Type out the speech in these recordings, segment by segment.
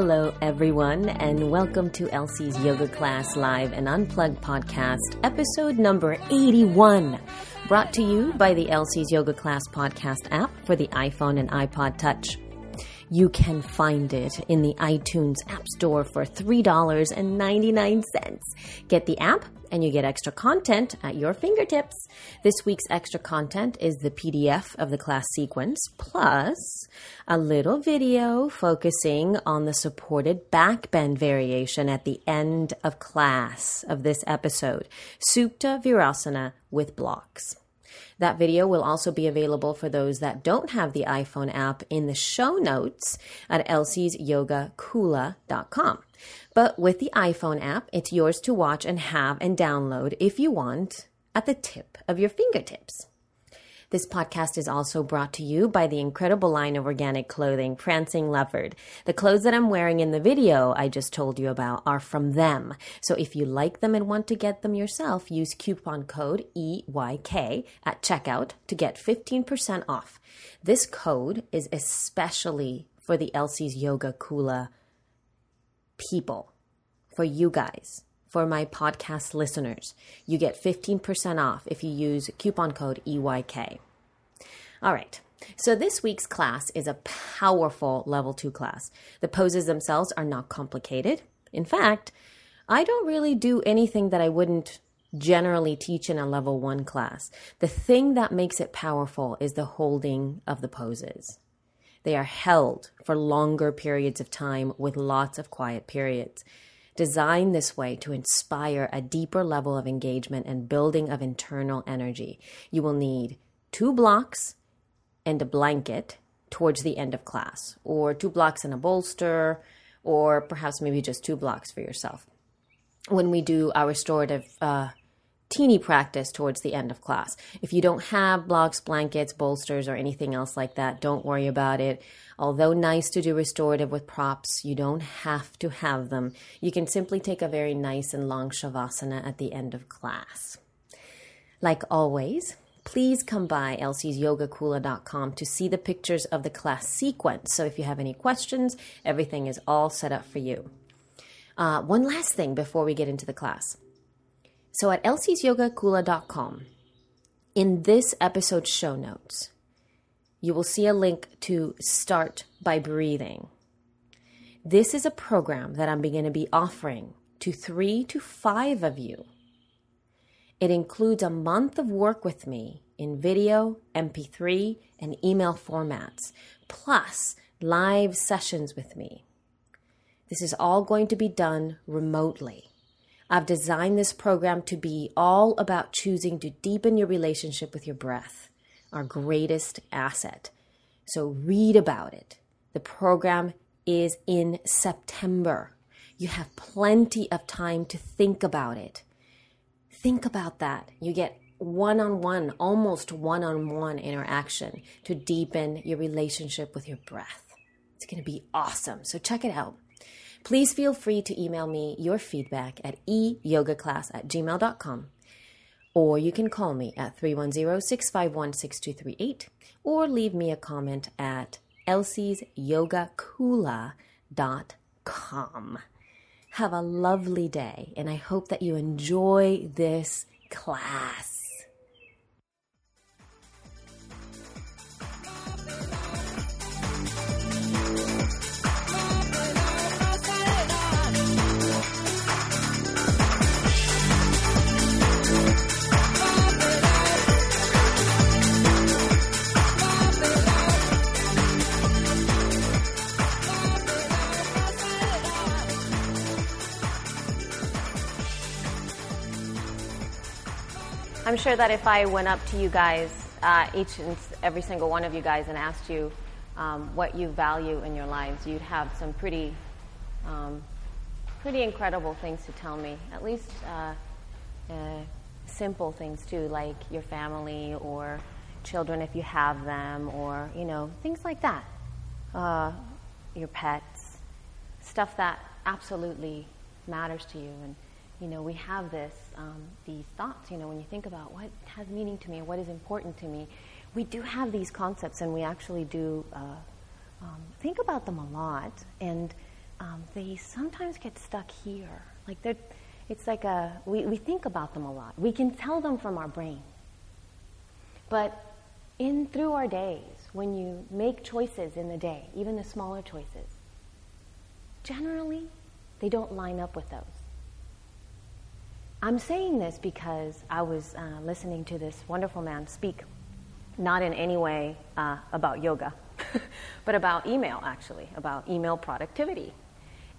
Hello, everyone, and welcome to Elsie's Yoga Class Live and Unplugged podcast, episode number 81. Brought to you by the Elsie's Yoga Class podcast app for the iPhone and iPod Touch. You can find it in the iTunes App Store for $3.99. Get the app and you get extra content at your fingertips. This week's extra content is the PDF of the class sequence plus a little video focusing on the supported back bend variation at the end of class of this episode, Supta Virasana with blocks. That video will also be available for those that don't have the iPhone app in the show notes at elsiesYogaKula.com. But with the iPhone app, it's yours to watch and have and download if you want at the tip of your fingertips. This podcast is also brought to you by the incredible line of organic clothing, Prancing Leopard. The clothes that I'm wearing in the video I just told you about are from them. So if you like them and want to get them yourself, use coupon code EYK at checkout to get 15% off. This code is especially for the Elsie's Yoga Kula people, for you guys for my podcast listeners. You get 15% off if you use coupon code EYK. All right. So this week's class is a powerful level 2 class. The poses themselves are not complicated. In fact, I don't really do anything that I wouldn't generally teach in a level 1 class. The thing that makes it powerful is the holding of the poses. They are held for longer periods of time with lots of quiet periods designed this way to inspire a deeper level of engagement and building of internal energy. You will need two blocks and a blanket towards the end of class, or two blocks and a bolster, or perhaps maybe just two blocks for yourself. When we do our restorative uh, teeny practice towards the end of class. If you don't have blocks, blankets, bolsters, or anything else like that, don't worry about it. Although nice to do restorative with props, you don't have to have them. You can simply take a very nice and long shavasana at the end of class. Like always, please come by elsie'syogakula.com to see the pictures of the class sequence. So if you have any questions, everything is all set up for you. Uh, one last thing before we get into the class. So at elsie'syogakula.com, in this episode's show notes, you will see a link to Start by Breathing. This is a program that I'm going to be offering to three to five of you. It includes a month of work with me in video, MP3, and email formats, plus live sessions with me. This is all going to be done remotely. I've designed this program to be all about choosing to deepen your relationship with your breath, our greatest asset. So read about it. The program is in September. You have plenty of time to think about it. Think about that. You get one on one, almost one on one interaction to deepen your relationship with your breath. It's going to be awesome. So check it out. Please feel free to email me your feedback at eyogaclass at gmail.com or you can call me at 310-651-6238 or leave me a comment at elsie'syogakula.com. Have a lovely day and I hope that you enjoy this class. I'm sure that if I went up to you guys, uh, each and every single one of you guys, and asked you um, what you value in your lives, you'd have some pretty, um, pretty incredible things to tell me. At least uh, uh, simple things too, like your family or children if you have them, or you know things like that. Uh, your pets, stuff that absolutely matters to you, and you know, we have this, um, these thoughts, you know, when you think about what has meaning to me, what is important to me, we do have these concepts and we actually do uh, um, think about them a lot, and um, they sometimes get stuck here. Like they're, it's like a we, we think about them a lot. We can tell them from our brain, but in through our days, when you make choices in the day, even the smaller choices, generally they don't line up with those. I'm saying this because I was uh, listening to this wonderful man speak, not in any way uh, about yoga, but about email, actually, about email productivity.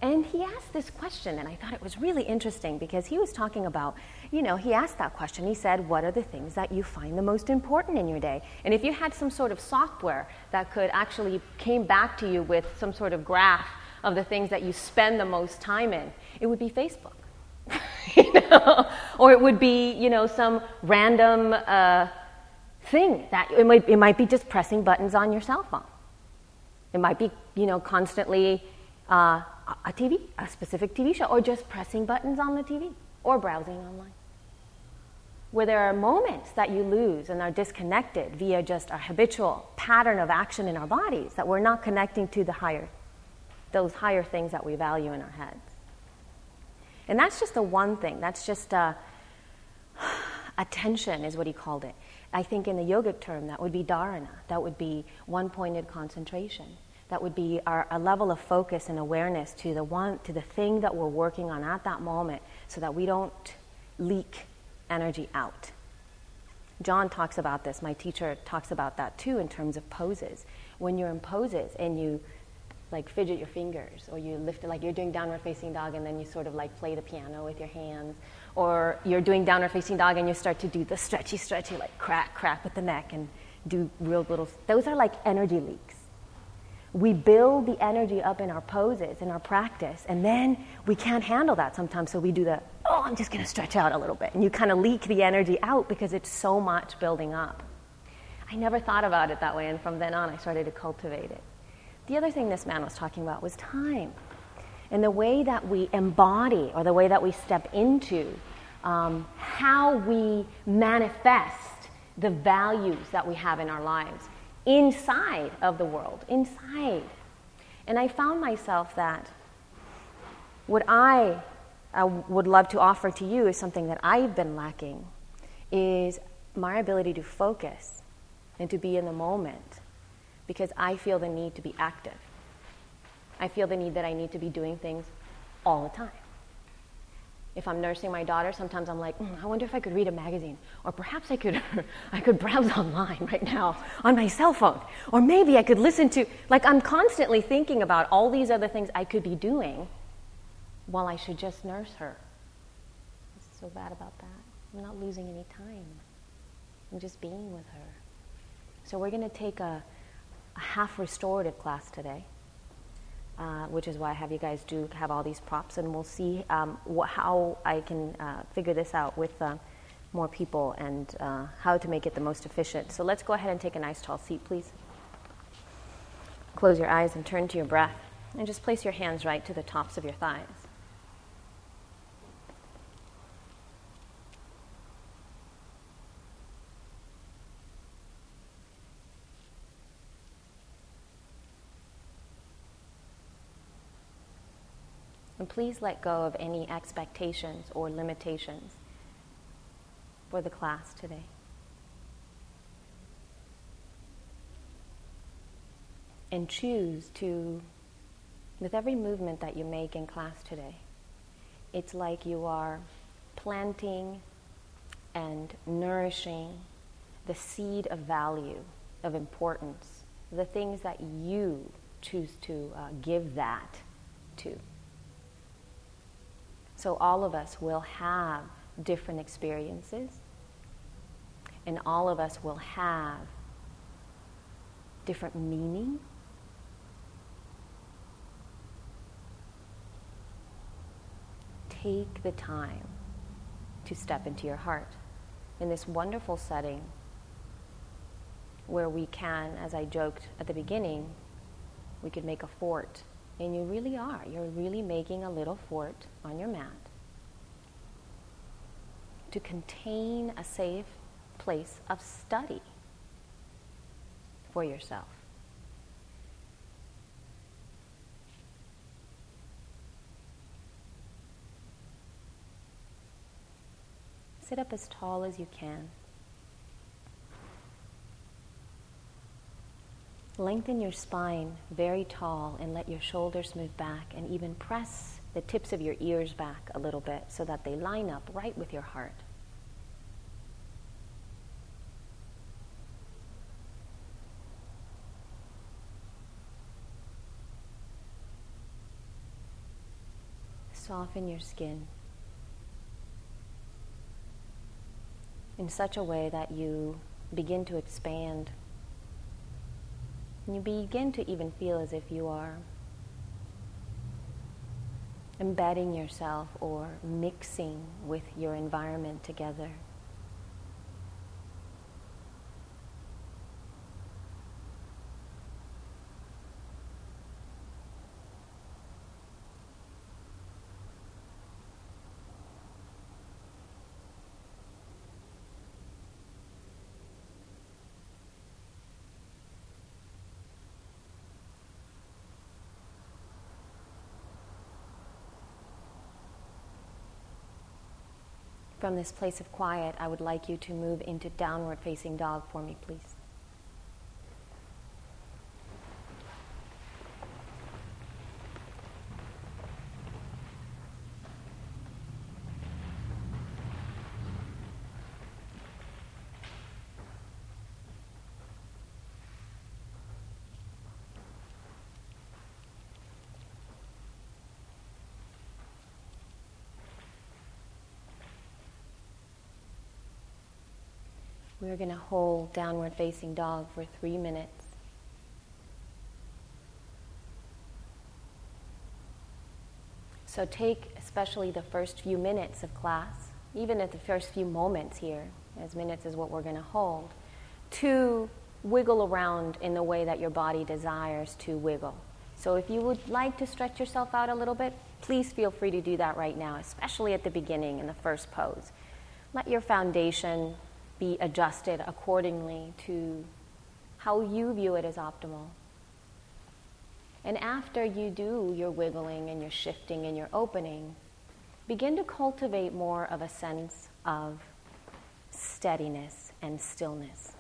And he asked this question, and I thought it was really interesting because he was talking about, you know, he asked that question. He said, What are the things that you find the most important in your day? And if you had some sort of software that could actually came back to you with some sort of graph of the things that you spend the most time in, it would be Facebook. know? Or it would be, you know, some random uh, thing that it might, it might be just pressing buttons on your cell phone. It might be, you know, constantly uh, a TV, a specific TV show, or just pressing buttons on the TV or browsing online. Where there are moments that you lose and are disconnected via just our habitual pattern of action in our bodies that we're not connecting to the higher, those higher things that we value in our heads. And that's just the one thing. That's just uh, attention, is what he called it. I think in the yogic term, that would be dharana. That would be one pointed concentration. That would be our, a level of focus and awareness to the one, to the thing that we're working on at that moment, so that we don't leak energy out. John talks about this. My teacher talks about that too in terms of poses. When you're in poses and you like fidget your fingers or you lift it like you're doing downward facing dog and then you sort of like play the piano with your hands or you're doing downward facing dog and you start to do the stretchy stretchy like crack crack with the neck and do real little those are like energy leaks. We build the energy up in our poses in our practice and then we can't handle that sometimes so we do the oh i'm just going to stretch out a little bit and you kind of leak the energy out because it's so much building up. I never thought about it that way and from then on i started to cultivate it the other thing this man was talking about was time. And the way that we embody or the way that we step into um, how we manifest the values that we have in our lives inside of the world, inside. And I found myself that what I uh, would love to offer to you is something that I've been lacking is my ability to focus and to be in the moment because I feel the need to be active. I feel the need that I need to be doing things all the time. If I'm nursing my daughter, sometimes I'm like, mm, I wonder if I could read a magazine, or perhaps I could, I could browse online right now on my cell phone, or maybe I could listen to. Like I'm constantly thinking about all these other things I could be doing, while I should just nurse her. What's so bad about that? I'm not losing any time. I'm just being with her. So we're going to take a a half restorative class today, uh, which is why I have you guys do have all these props, and we'll see um, wh- how I can uh, figure this out with uh, more people and uh, how to make it the most efficient. So let's go ahead and take a nice tall seat, please. Close your eyes and turn to your breath, and just place your hands right to the tops of your thighs. And please let go of any expectations or limitations for the class today. And choose to, with every movement that you make in class today, it's like you are planting and nourishing the seed of value, of importance, the things that you choose to uh, give that to. So all of us will have different experiences, and all of us will have different meaning. Take the time to step into your heart in this wonderful setting where we can, as I joked at the beginning, we could make a fort and you really are. You're really making a little fort on your mat to contain a safe place of study for yourself. Sit up as tall as you can. Lengthen your spine very tall and let your shoulders move back and even press the tips of your ears back a little bit so that they line up right with your heart. Soften your skin in such a way that you begin to expand and you begin to even feel as if you are embedding yourself or mixing with your environment together. From this place of quiet, I would like you to move into downward facing dog for me, please. We're going to hold downward facing dog for three minutes. So take especially the first few minutes of class, even at the first few moments here, as minutes is what we're going to hold, to wiggle around in the way that your body desires to wiggle. So if you would like to stretch yourself out a little bit, please feel free to do that right now, especially at the beginning in the first pose. Let your foundation be adjusted accordingly to how you view it as optimal. And after you do your wiggling and your shifting and your opening, begin to cultivate more of a sense of steadiness and stillness.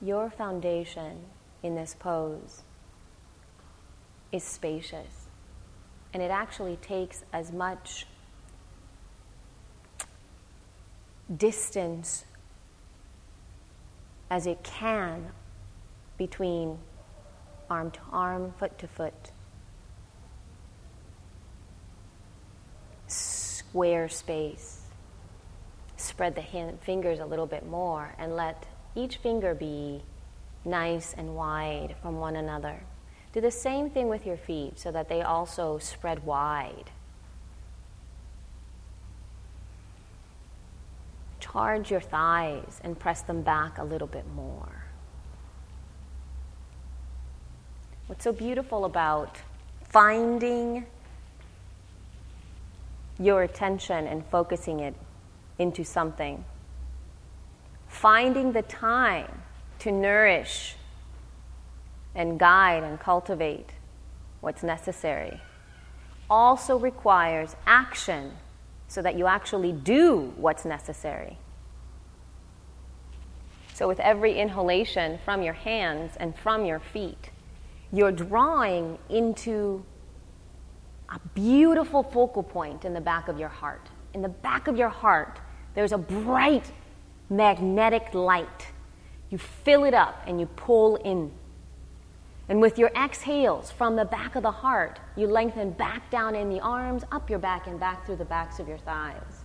Your foundation in this pose is spacious. And it actually takes as much distance as it can between arm to arm, foot to foot. Square space. Spread the hand, fingers a little bit more and let each finger be nice and wide from one another. Do the same thing with your feet so that they also spread wide. Charge your thighs and press them back a little bit more. What's so beautiful about finding your attention and focusing it into something finding the time to nourish and guide and cultivate what's necessary also requires action so that you actually do what's necessary. So, with every inhalation from your hands and from your feet, you're drawing into a beautiful focal point in the back of your heart. In the back of your heart, there's a bright magnetic light. You fill it up and you pull in. And with your exhales from the back of the heart, you lengthen back down in the arms, up your back, and back through the backs of your thighs.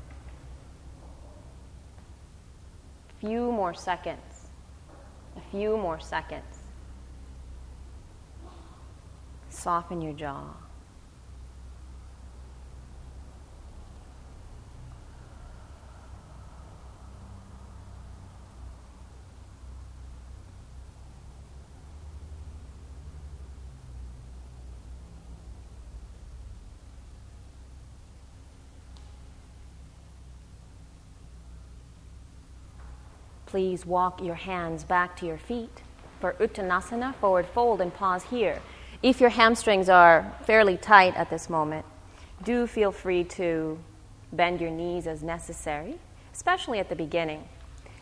A few more seconds. A few more seconds. Soften your jaw. Please walk your hands back to your feet. For Uttanasana, forward fold and pause here. If your hamstrings are fairly tight at this moment, do feel free to bend your knees as necessary, especially at the beginning.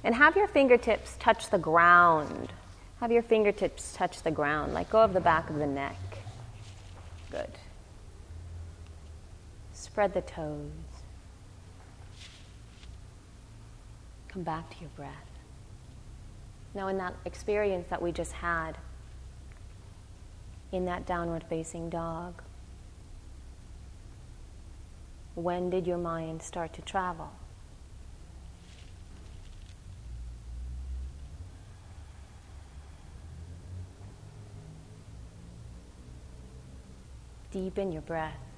And have your fingertips touch the ground. Have your fingertips touch the ground. Let go of the back of the neck. Good. Spread the toes. Come back to your breath. Now, in that experience that we just had, in that downward facing dog, when did your mind start to travel? Deepen your breath.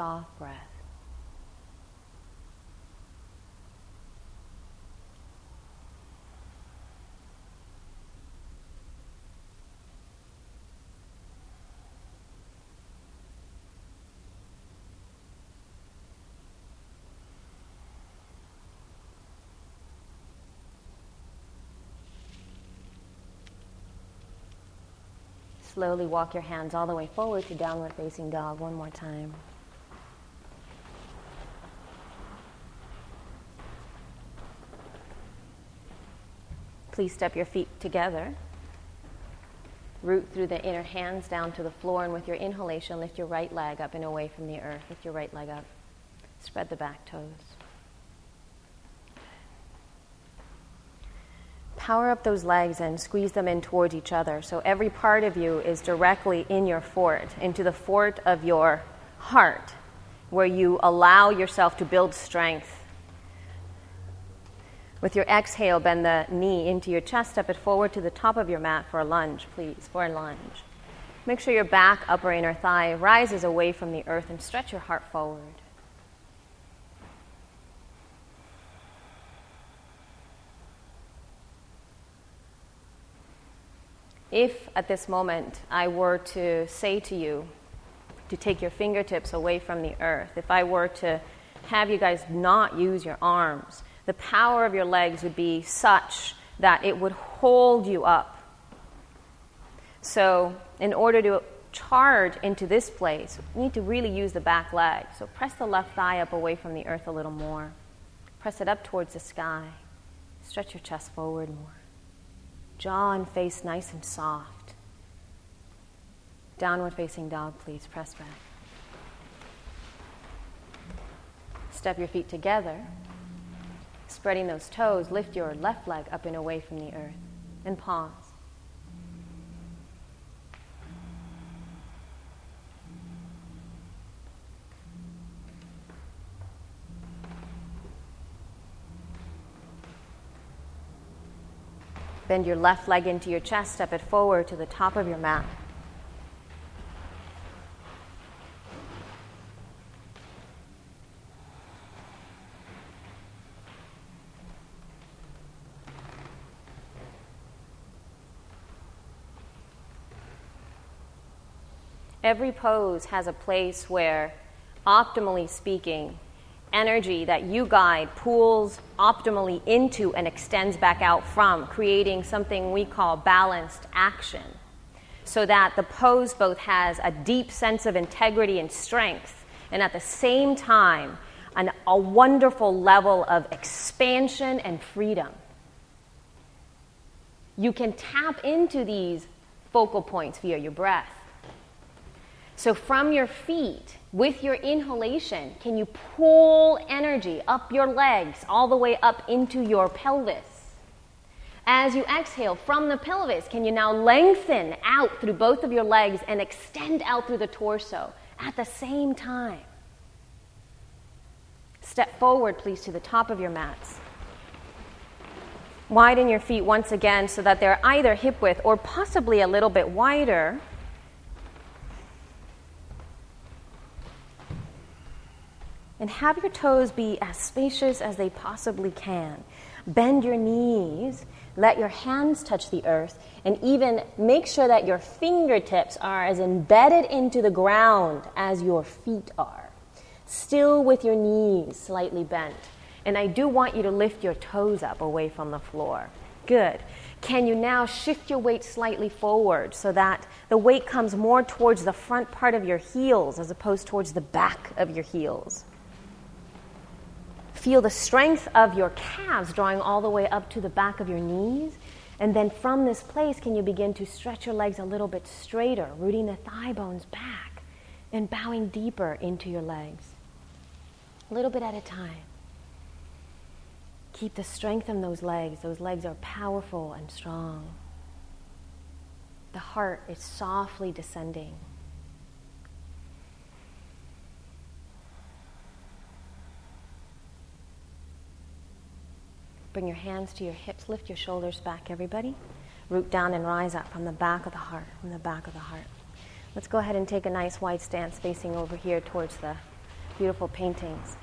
Soft breath. Slowly walk your hands all the way forward to downward facing dog one more time. Please step your feet together. Root through the inner hands down to the floor, and with your inhalation, lift your right leg up and away from the earth. Lift your right leg up. Spread the back toes. power up those legs and squeeze them in towards each other. So every part of you is directly in your fort, into the fort of your heart, where you allow yourself to build strength. With your exhale, bend the knee into your chest, step it forward to the top of your mat for a lunge, please, for a lunge. Make sure your back, upper, inner thigh rises away from the earth and stretch your heart forward. If at this moment I were to say to you to take your fingertips away from the earth, if I were to have you guys not use your arms, the power of your legs would be such that it would hold you up. So, in order to charge into this place, you need to really use the back leg. So, press the left thigh up away from the earth a little more. Press it up towards the sky. Stretch your chest forward more jaw and face nice and soft. Downward facing dog, please. Press back. Step your feet together. Spreading those toes, lift your left leg up and away from the earth. And pause. Bend your left leg into your chest, step it forward to the top of your mat. Every pose has a place where, optimally speaking, energy that you guide pools optimally into and extends back out from, creating something we call balanced action. So that the pose both has a deep sense of integrity and strength, and at the same time, an, a wonderful level of expansion and freedom. You can tap into these focal points via your breath. So, from your feet, with your inhalation, can you pull energy up your legs all the way up into your pelvis? As you exhale from the pelvis, can you now lengthen out through both of your legs and extend out through the torso at the same time? Step forward, please, to the top of your mats. Widen your feet once again so that they're either hip width or possibly a little bit wider And have your toes be as spacious as they possibly can. Bend your knees, let your hands touch the earth, and even make sure that your fingertips are as embedded into the ground as your feet are. Still with your knees slightly bent. And I do want you to lift your toes up away from the floor. Good. Can you now shift your weight slightly forward so that the weight comes more towards the front part of your heels as opposed towards the back of your heels? Feel the strength of your calves drawing all the way up to the back of your knees. And then from this place, can you begin to stretch your legs a little bit straighter, rooting the thigh bones back and bowing deeper into your legs? A little bit at a time. Keep the strength in those legs. Those legs are powerful and strong. The heart is softly descending. Bring your hands to your hips. Lift your shoulders back, everybody. Root down and rise up from the back of the heart, from the back of the heart. Let's go ahead and take a nice wide stance facing over here towards the beautiful paintings.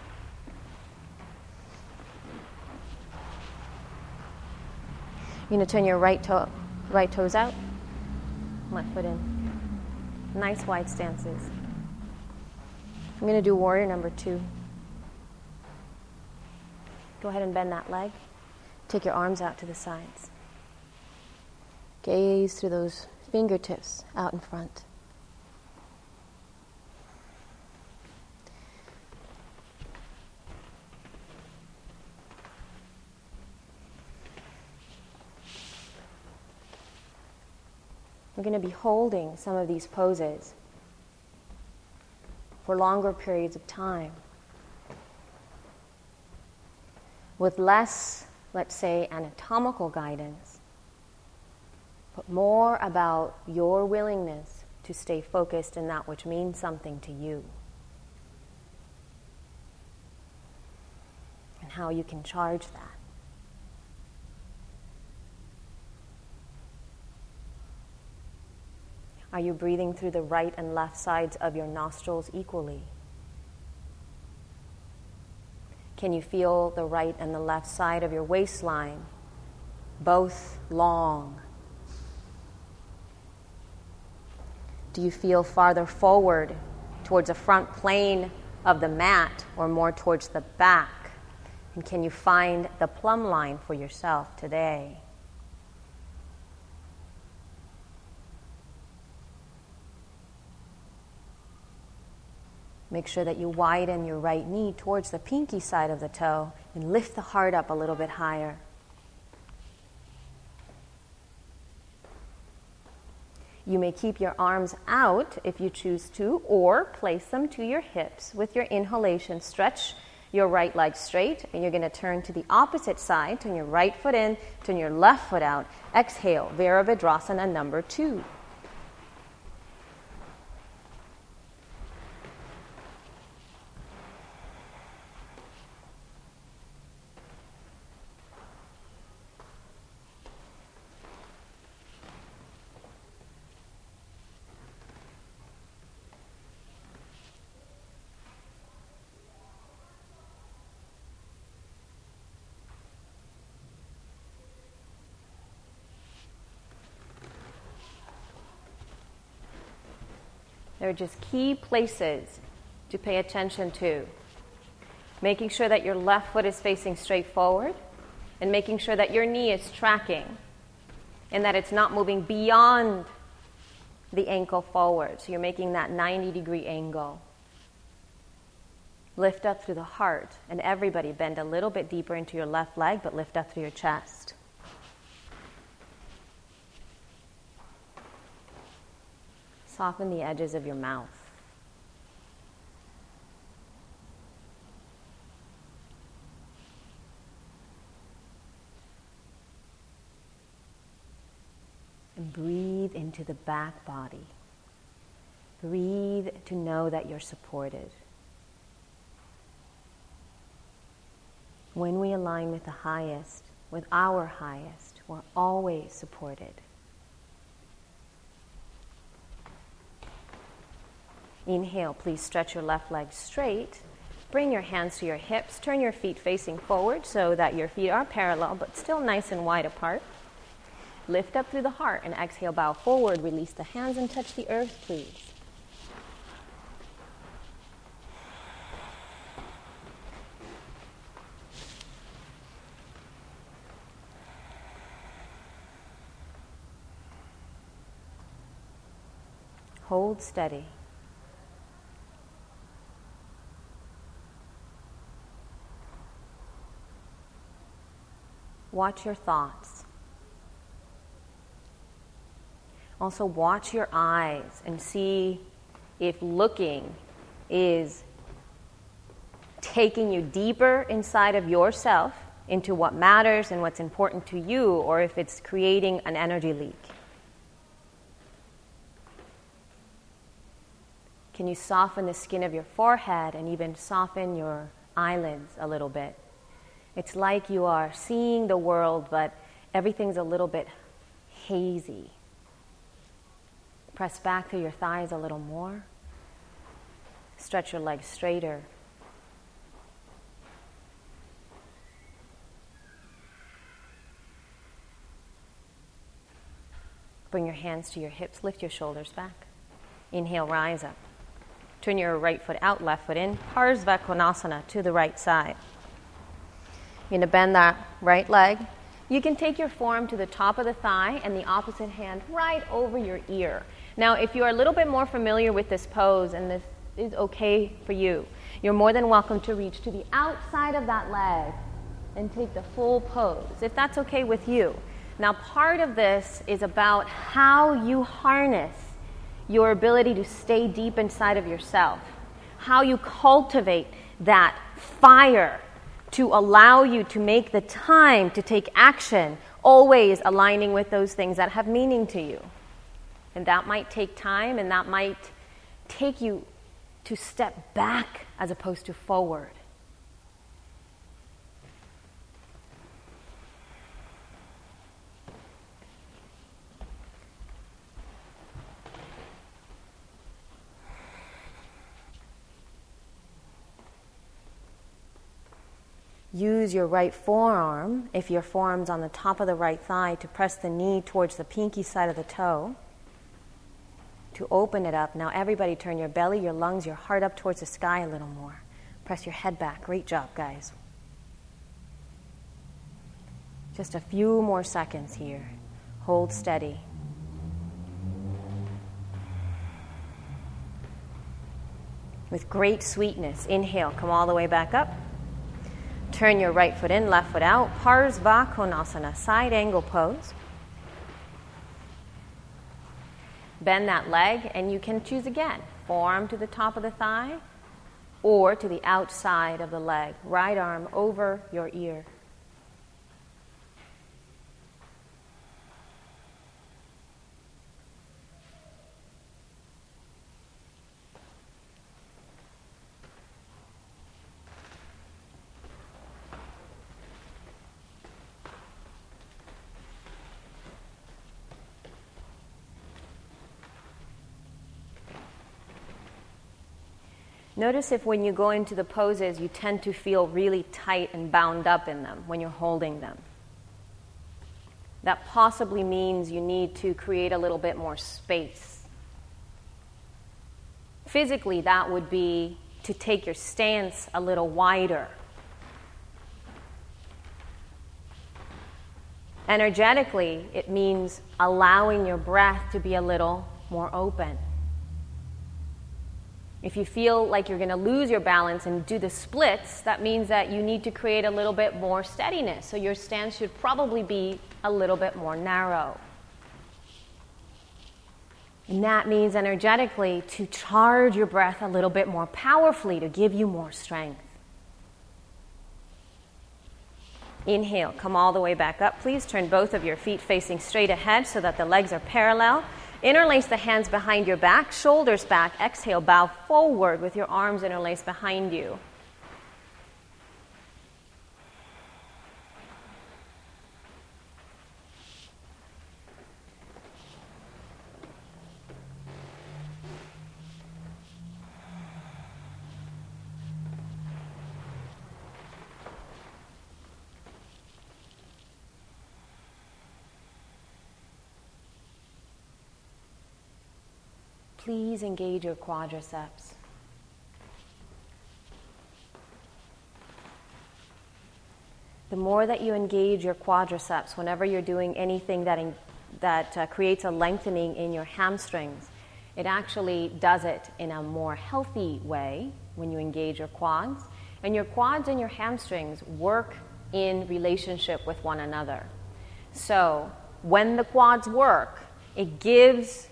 You're going to turn your right toe, right toes out, left foot in. Nice wide stances. I'm going to do warrior number two. Go ahead and bend that leg. Take your arms out to the sides. Gaze through those fingertips out in front. We're going to be holding some of these poses for longer periods of time with less let's say, anatomical guidance, but more about your willingness to stay focused in that which means something to you. And how you can charge that. Are you breathing through the right and left sides of your nostrils equally? Can you feel the right and the left side of your waistline? Both long. Do you feel farther forward towards the front plane of the mat or more towards the back? And can you find the plumb line for yourself today? Make sure that you widen your right knee towards the pinky side of the toe and lift the heart up a little bit higher. You may keep your arms out if you choose to, or place them to your hips with your inhalation. Stretch your right leg straight, and you're going to turn to the opposite side. Turn your right foot in, turn your left foot out. Exhale, Virabhadrasana number two. They're just key places to pay attention to. Making sure that your left foot is facing straight forward and making sure that your knee is tracking and that it's not moving beyond the ankle forward. So you're making that 90 degree angle. Lift up through the heart, and everybody bend a little bit deeper into your left leg, but lift up through your chest. Soften the edges of your mouth. And breathe into the back body. Breathe to know that you're supported. When we align with the highest, with our highest, we're always supported. Inhale, please stretch your left leg straight Bring your hands to your hips. Turn your feet facing forward so that your feet are parallel but still nice and wide apart. Lift up through the heart and exhale, bow forward. Release the hands and touch the earth, please. Hold steady. Watch your thoughts. Also, watch your eyes and see if looking is taking you deeper inside of yourself into what matters and what's important to you, or if it's creating an energy leak. Can you soften the skin of your forehead and even soften your eyelids a little bit? It's like you are seeing the world, but everything's a little bit hazy. Press back through your thighs a little more. Stretch your legs straighter. Bring your hands to your hips, lift your shoulders back. Inhale, rise up. Turn your right foot out, left foot in. Parsva Konasana to the right side. You're going to bend that right leg. You can take your form to the top of the thigh and the opposite hand right over your ear. Now, if you are a little bit more familiar with this pose and this is okay for you, you're more than welcome to reach to the outside of that leg and take the full pose, if that's okay with you. Now, part of this is about how you harness your ability to stay deep inside of yourself, how you cultivate that fire to allow you to make the time to take action, always aligning with those things that have meaning to you. And that might take time and that might take you to step back as opposed to forward. Use your right forearm, if your forearm's on the top of the right thigh, to press the knee towards the pinky side of the toe. To open it up. Now, everybody turn your belly, your lungs, your heart up towards the sky a little more. Press your head back. Great job, guys. Just a few more seconds here. Hold steady. With great sweetness, inhale, come all the way back up. Turn your right foot in, left foot out. Parsva Konasana, side angle pose. Bend that leg, and you can choose again. Forearm to the top of the thigh or to the outside of the leg. Right arm over your ear. Notice if when you go into the poses, you tend to feel really tight and bound up in them when you're holding them. That possibly means you need to create a little bit more space. Physically, that would be to take your stance a little wider. Energetically, it means allowing your breath to be a little more open. If you feel like you're going to lose your balance and do the splits, that means that you need to create a little bit more steadiness. So your stance should probably be a little bit more narrow. And that means energetically to charge your breath a little bit more powerfully to give you more strength. Inhale, come all the way back up. Please turn both of your feet facing straight ahead so that the legs are parallel. Interlace the hands behind your back, shoulders back. Exhale, bow forward with your arms interlaced behind you. Please engage your quadriceps. The more that you engage your quadriceps whenever you're doing anything that, in, that uh, creates a lengthening in your hamstrings, it actually does it in a more healthy way when you engage your quads. And your quads and your hamstrings work in relationship with one another. So when the quads work, it gives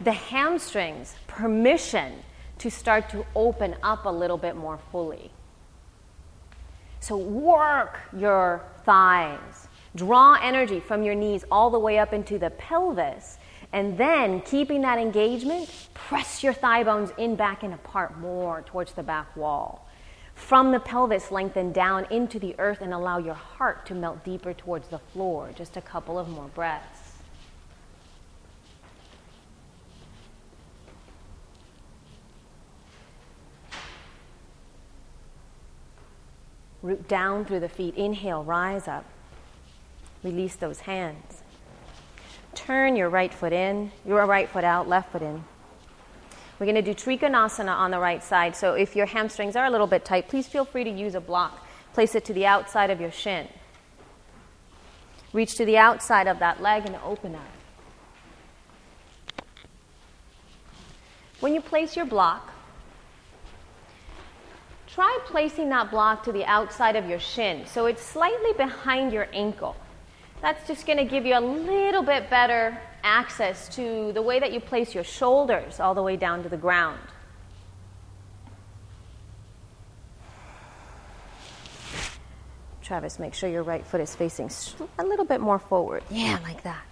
the hamstrings permission to start to open up a little bit more fully. So work your thighs. Draw energy from your knees all the way up into the pelvis. And then, keeping that engagement, press your thigh bones in, back, and apart more towards the back wall. From the pelvis, lengthen down into the earth and allow your heart to melt deeper towards the floor. Just a couple of more breaths. Root down through the feet. Inhale, rise up. Release those hands. Turn your right foot in, your right foot out, left foot in. We're going to do Trikonasana on the right side. So if your hamstrings are a little bit tight, please feel free to use a block. Place it to the outside of your shin. Reach to the outside of that leg and open up. When you place your block, try placing that block to the outside of your shin so it's slightly behind your ankle. That's just going to give you a little bit better access to the way that you place your shoulders all the way down to the ground. Travis, make sure your right foot is facing a little bit more forward. Yeah, like that.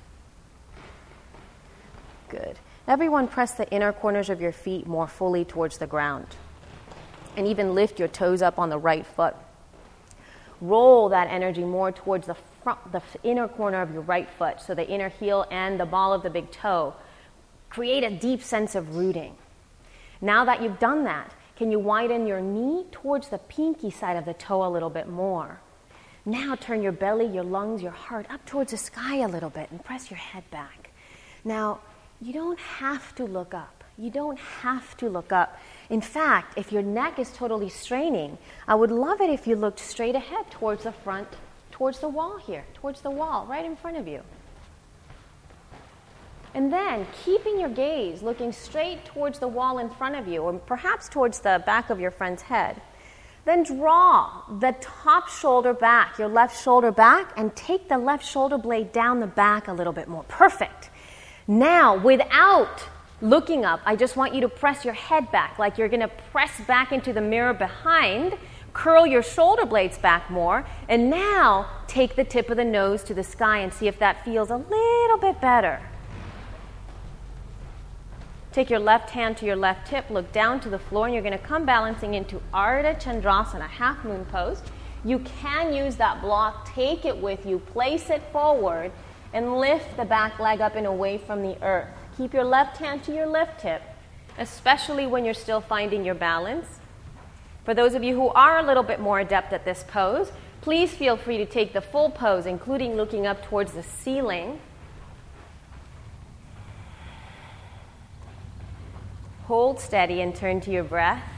Good. Everyone press the inner corners of your feet more fully towards the ground and even lift your toes up on the right foot. Roll that energy more towards the front, the inner corner of your right foot, so the inner heel and the ball of the big toe. Create a deep sense of rooting. Now that you've done that, can you widen your knee towards the pinky side of the toe a little bit more? Now turn your belly, your lungs, your heart up towards the sky a little bit and press your head back. Now, you don't have to look up. You don't have to look up. In fact, if your neck is totally straining, I would love it if you looked straight ahead towards the front, towards the wall here, towards the wall, right in front of you. And then, keeping your gaze looking straight towards the wall in front of you, or perhaps towards the back of your friend's head, then draw the top shoulder back, your left shoulder back, and take the left shoulder blade down the back a little bit more. Perfect. Now, without looking up, I just want you to press your head back like you're going to press back into the mirror behind. Curl your shoulder blades back more. And now take the tip of the nose to the sky and see if that feels a little bit better. Take your left hand to your left hip, look down to the floor, and you're going to come balancing into Ardha Chandrasana, half moon pose. You can use that block, take it with you, place it forward, and lift the back leg up and away from the earth. Keep your left hand to your left hip, especially when you're still finding your balance. For those of you who are a little bit more adept at this pose, please feel free to take the full pose, including looking up towards the ceiling. Hold steady and turn to your breath.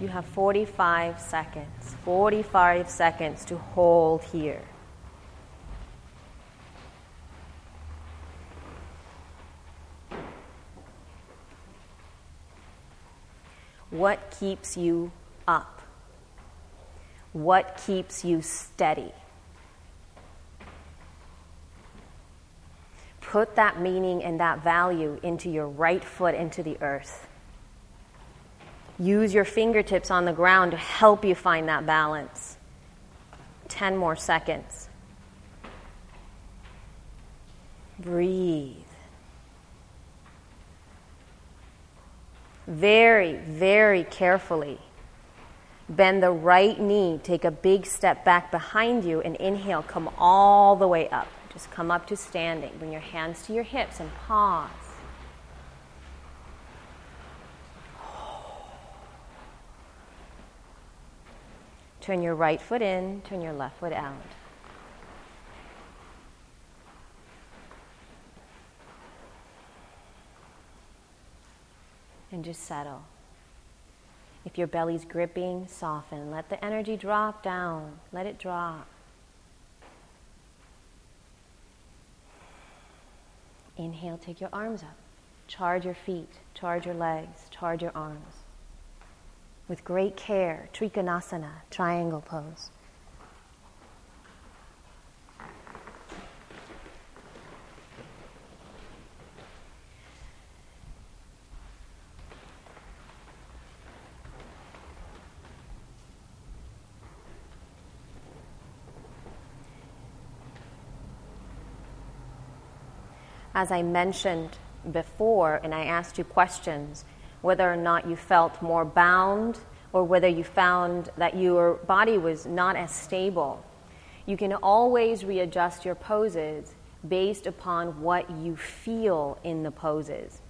You have 45 seconds, 45 seconds to hold here. What keeps you up? What keeps you steady? Put that meaning and that value into your right foot into the earth. Use your fingertips on the ground to help you find that balance. 10 more seconds. Breathe. Very, very carefully. Bend the right knee. Take a big step back behind you and inhale. Come all the way up. Just come up to standing. Bring your hands to your hips and pause. Turn your right foot in, turn your left foot out. And just settle. If your belly's gripping, soften. Let the energy drop down. Let it drop. Inhale, take your arms up. Charge your feet, charge your legs, charge your arms. With great care, Trikonasana, triangle pose. as I mentioned before, and I asked you questions, whether or not you felt more bound or whether you found that your body was not as stable. You can always readjust your poses based upon what you feel in the poses.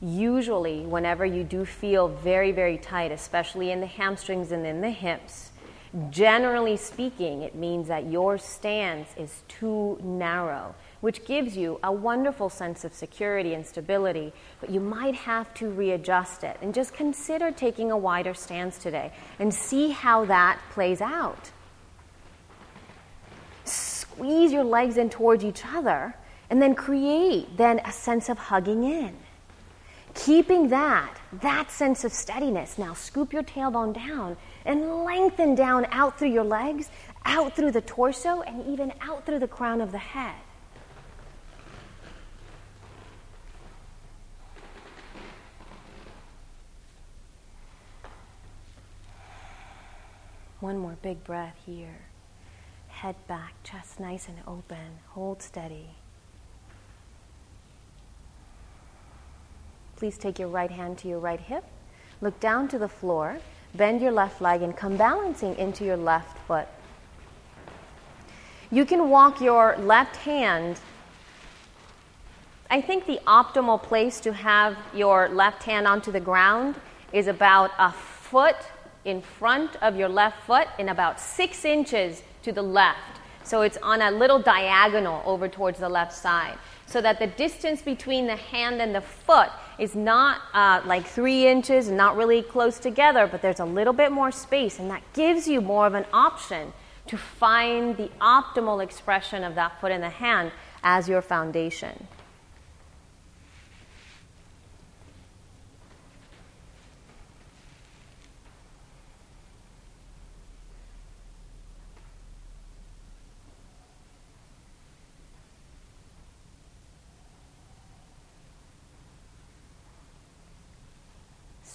Usually, whenever you do feel very, very tight, especially in the hamstrings and in the hips, generally speaking, it means that your stance is too narrow which gives you a wonderful sense of security and stability, but you might have to readjust it. And just consider taking a wider stance today and see how that plays out. Squeeze your legs in towards each other and then create then a sense of hugging in. Keeping that, that sense of steadiness. Now scoop your tailbone down and lengthen down out through your legs, out through the torso, and even out through the crown of the head. One more big breath here. Head back, chest nice and open. Hold steady. Please take your right hand to your right hip. Look down to the floor. Bend your left leg and come balancing into your left foot. You can walk your left hand. I think the optimal place to have your left hand onto the ground is about a foot in front of your left foot and about six inches to the left. So it's on a little diagonal over towards the left side. So that the distance between the hand and the foot is not uh, like three inches and not really close together, but there's a little bit more space, and that gives you more of an option to find the optimal expression of that foot and the hand as your foundation.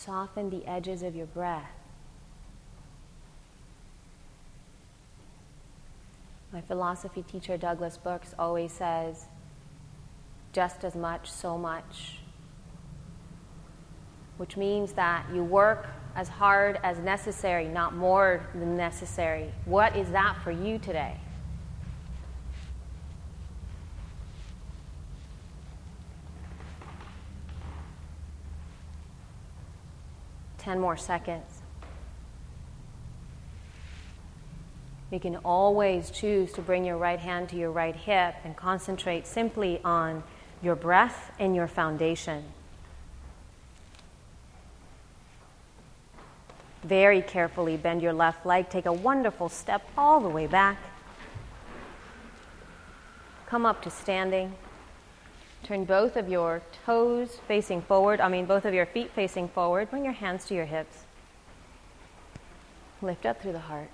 Soften the edges of your breath. My philosophy teacher, Douglas Brooks, always says, just as much, so much. Which means that you work as hard as necessary, not more than necessary. What is that for you today? 10 more seconds. You can always choose to bring your right hand to your right hip and concentrate simply on your breath and your foundation. Very carefully bend your left leg. Take a wonderful step all the way back. Come up to standing. Turn both of your toes facing forward, I mean, both of your feet facing forward. Bring your hands to your hips. Lift up through the heart.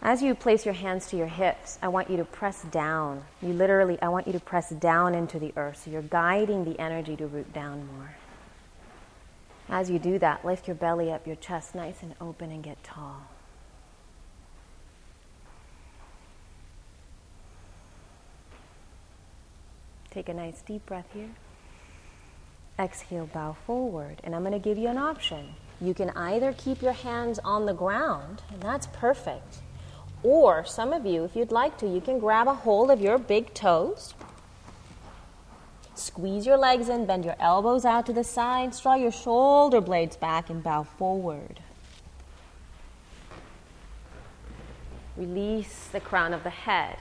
As you place your hands to your hips, I want you to press down. You literally, I want you to press down into the earth. So you're guiding the energy to root down more. As you do that, lift your belly up, your chest nice and open, and get tall. Take a nice deep breath here. Exhale, bow forward. And I'm going to give you an option. You can either keep your hands on the ground, and that's perfect. Or some of you, if you'd like to, you can grab a hold of your big toes. Squeeze your legs in, bend your elbows out to the sides, draw your shoulder blades back, and bow forward. Release the crown of the head.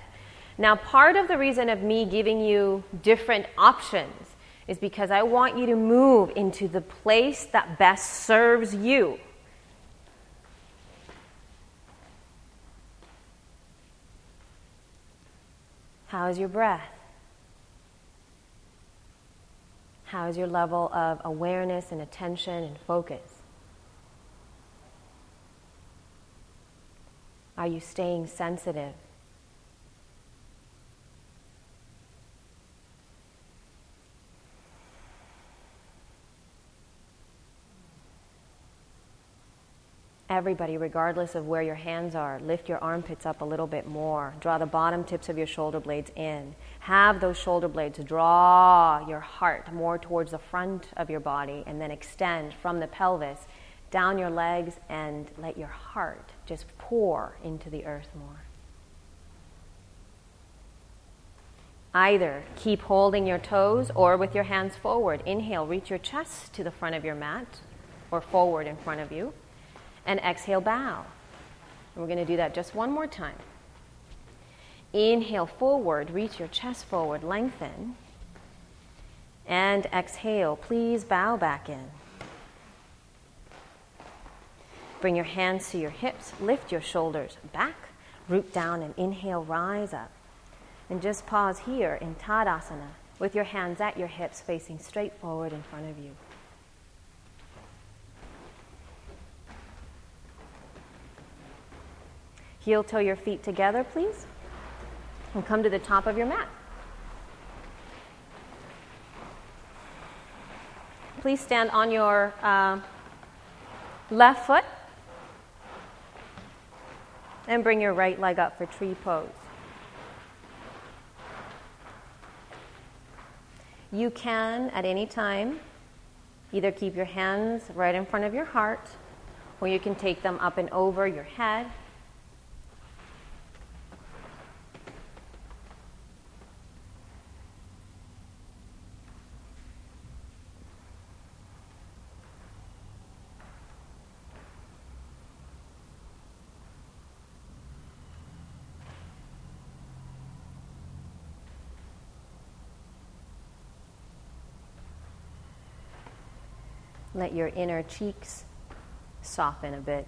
Now, part of the reason of me giving you different options is because I want you to move into the place that best serves you. How is your breath? How is your level of awareness and attention and focus? Are you staying sensitive? Everybody, regardless of where your hands are, lift your armpits up a little bit more. Draw the bottom tips of your shoulder blades in. Have those shoulder blades draw your heart more towards the front of your body and then extend from the pelvis down your legs and let your heart just pour into the earth more. Either keep holding your toes or with your hands forward. Inhale, reach your chest to the front of your mat or forward in front of you and exhale, bow. And we're going to do that just one more time. Inhale forward, reach your chest forward, lengthen. And exhale, please bow back in. Bring your hands to your hips, lift your shoulders back, root down, and inhale, rise up. And just pause here in Tadasana with your hands at your hips facing straight forward in front of you. Heel toe your feet together, please. And come to the top of your mat. Please stand on your uh, left foot and bring your right leg up for tree pose. You can, at any time, either keep your hands right in front of your heart, or you can take them up and over your head Let your inner cheeks soften a bit.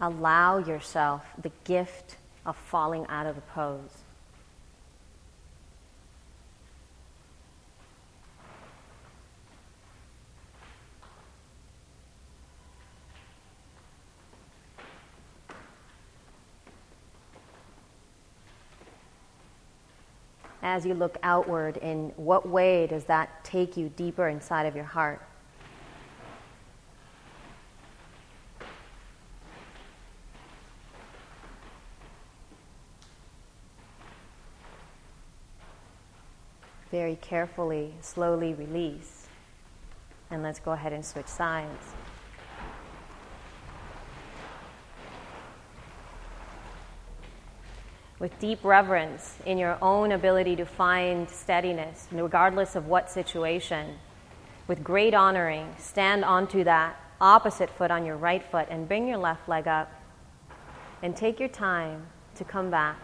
Allow yourself the gift of falling out of the pose. As you look outward, in what way does that take you deeper inside of your heart? Very carefully, slowly release. And let's go ahead and switch sides. With deep reverence in your own ability to find steadiness, regardless of what situation. With great honoring, stand onto that opposite foot on your right foot and bring your left leg up. And take your time to come back.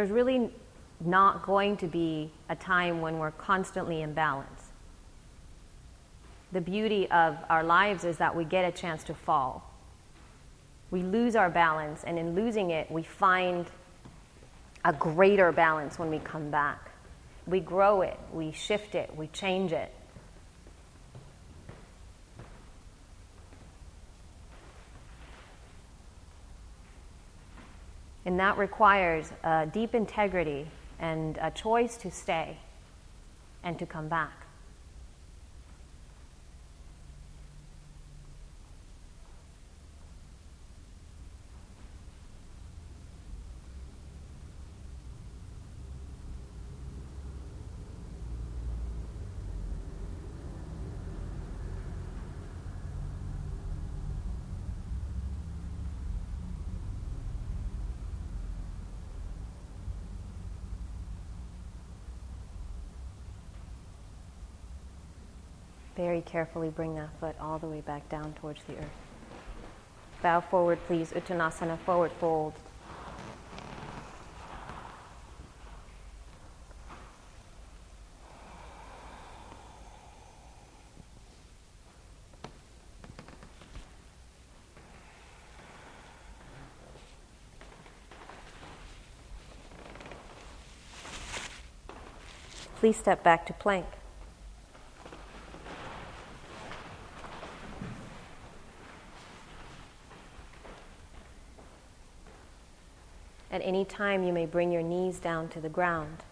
There's really not going to be a time when we're constantly in balance. The beauty of our lives is that we get a chance to fall. We lose our balance, and in losing it, we find a greater balance when we come back. We grow it, we shift it, we change it. And that requires a deep integrity and a choice to stay and to come back. Carefully bring that foot all the way back down towards the earth. Bow forward, please. Uttanasana, forward fold. Please step back to plank. At any time, you may bring your knees down to the ground,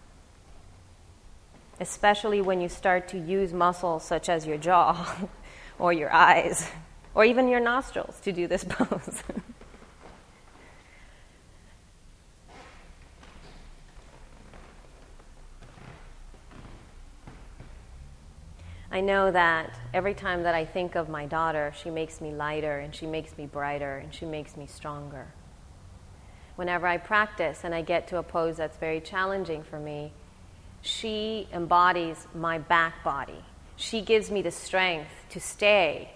especially when you start to use muscles such as your jaw or your eyes or even your nostrils to do this pose. I know that every time that I think of my daughter, she makes me lighter and she makes me brighter and she makes me stronger. Whenever I practice and I get to a pose that's very challenging for me, she embodies my back body. She gives me the strength to stay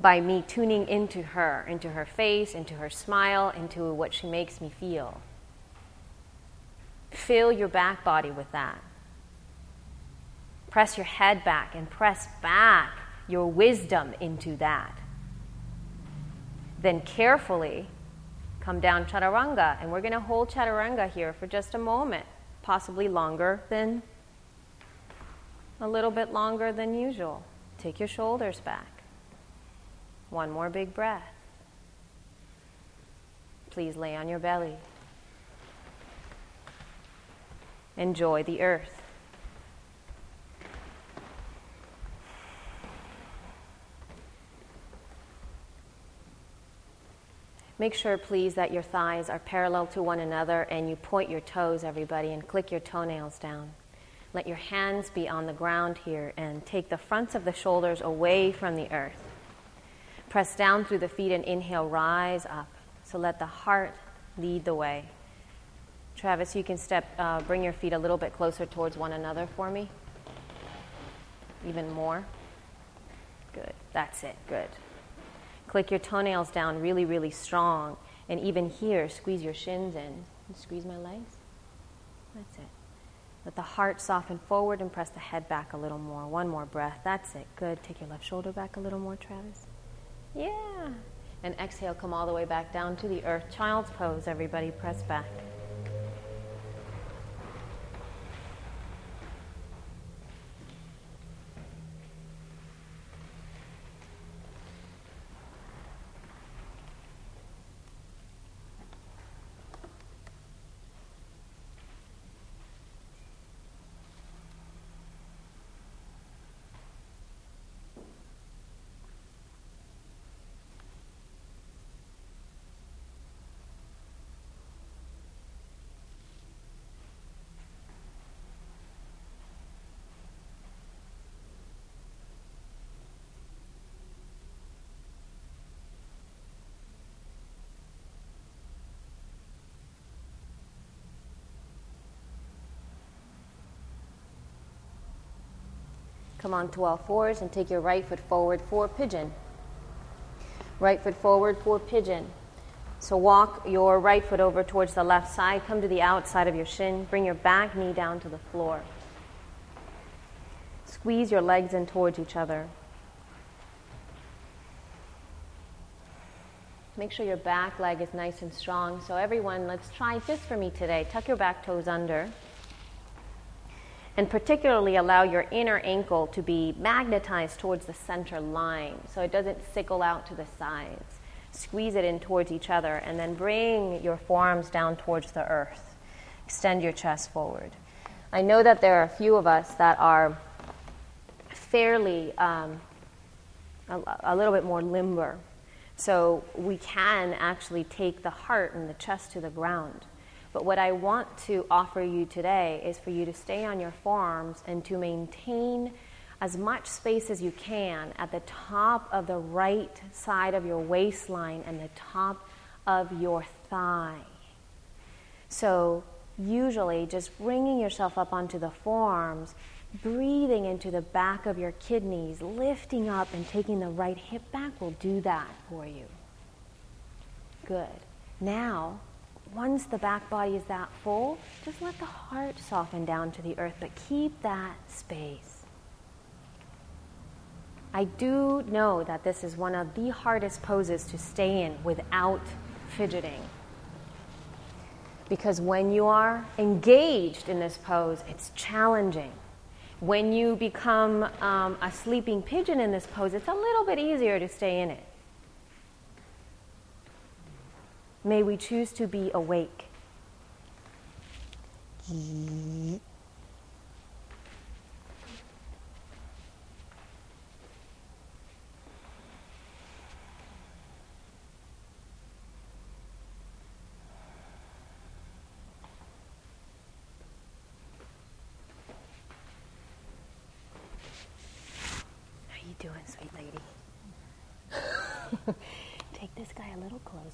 by me tuning into her, into her face, into her smile, into what she makes me feel. Fill your back body with that. Press your head back and press back your wisdom into that. Then carefully come down chaturanga, and we're going to hold chaturanga here for just a moment, possibly longer than a little bit longer than usual. Take your shoulders back. One more big breath. Please lay on your belly. Enjoy the earth. Make sure, please, that your thighs are parallel to one another and you point your toes, everybody, and click your toenails down. Let your hands be on the ground here and take the fronts of the shoulders away from the earth. Press down through the feet and inhale, rise up. So let the heart lead the way. Travis, you can step, uh, bring your feet a little bit closer towards one another for me. Even more. Good. That's it. Good. Click your toenails down really, really strong. And even here, squeeze your shins in. Squeeze my legs. That's it. Let the heart soften forward and press the head back a little more. One more breath. That's it. Good. Take your left shoulder back a little more, Travis. Yeah. And exhale, come all the way back down to the earth. Child's pose, everybody. Press back. Come on to all fours and take your right foot forward for pigeon. Right foot forward for pigeon. So walk your right foot over towards the left side. Come to the outside of your shin. Bring your back knee down to the floor. Squeeze your legs in towards each other. Make sure your back leg is nice and strong. So, everyone, let's try just for me today. Tuck your back toes under and particularly allow your inner ankle to be magnetized towards the center line so it doesn't sickle out to the sides. Squeeze it in towards each other and then bring your forearms down towards the earth. Extend your chest forward. I know that there are a few of us that are fairly um, a, a little bit more limber. So we can actually take the heart and the chest to the ground. But what I want to offer you today is for you to stay on your forearms and to maintain as much space as you can at the top of the right side of your waistline and the top of your thigh. So, usually, just bringing yourself up onto the forearms breathing into the back of your kidneys, lifting up and taking the right hip back will do that for you. Good. Now, once the back body is that full, just let the heart soften down to the earth, but keep that space. I do know that this is one of the hardest poses to stay in without fidgeting. Because when you are engaged in this pose, it's challenging. When you become um, a sleeping pigeon in this pose, it's a little bit easier to stay in it. May we choose to be awake. How you doing, sweet lady? Take this guy a little closer.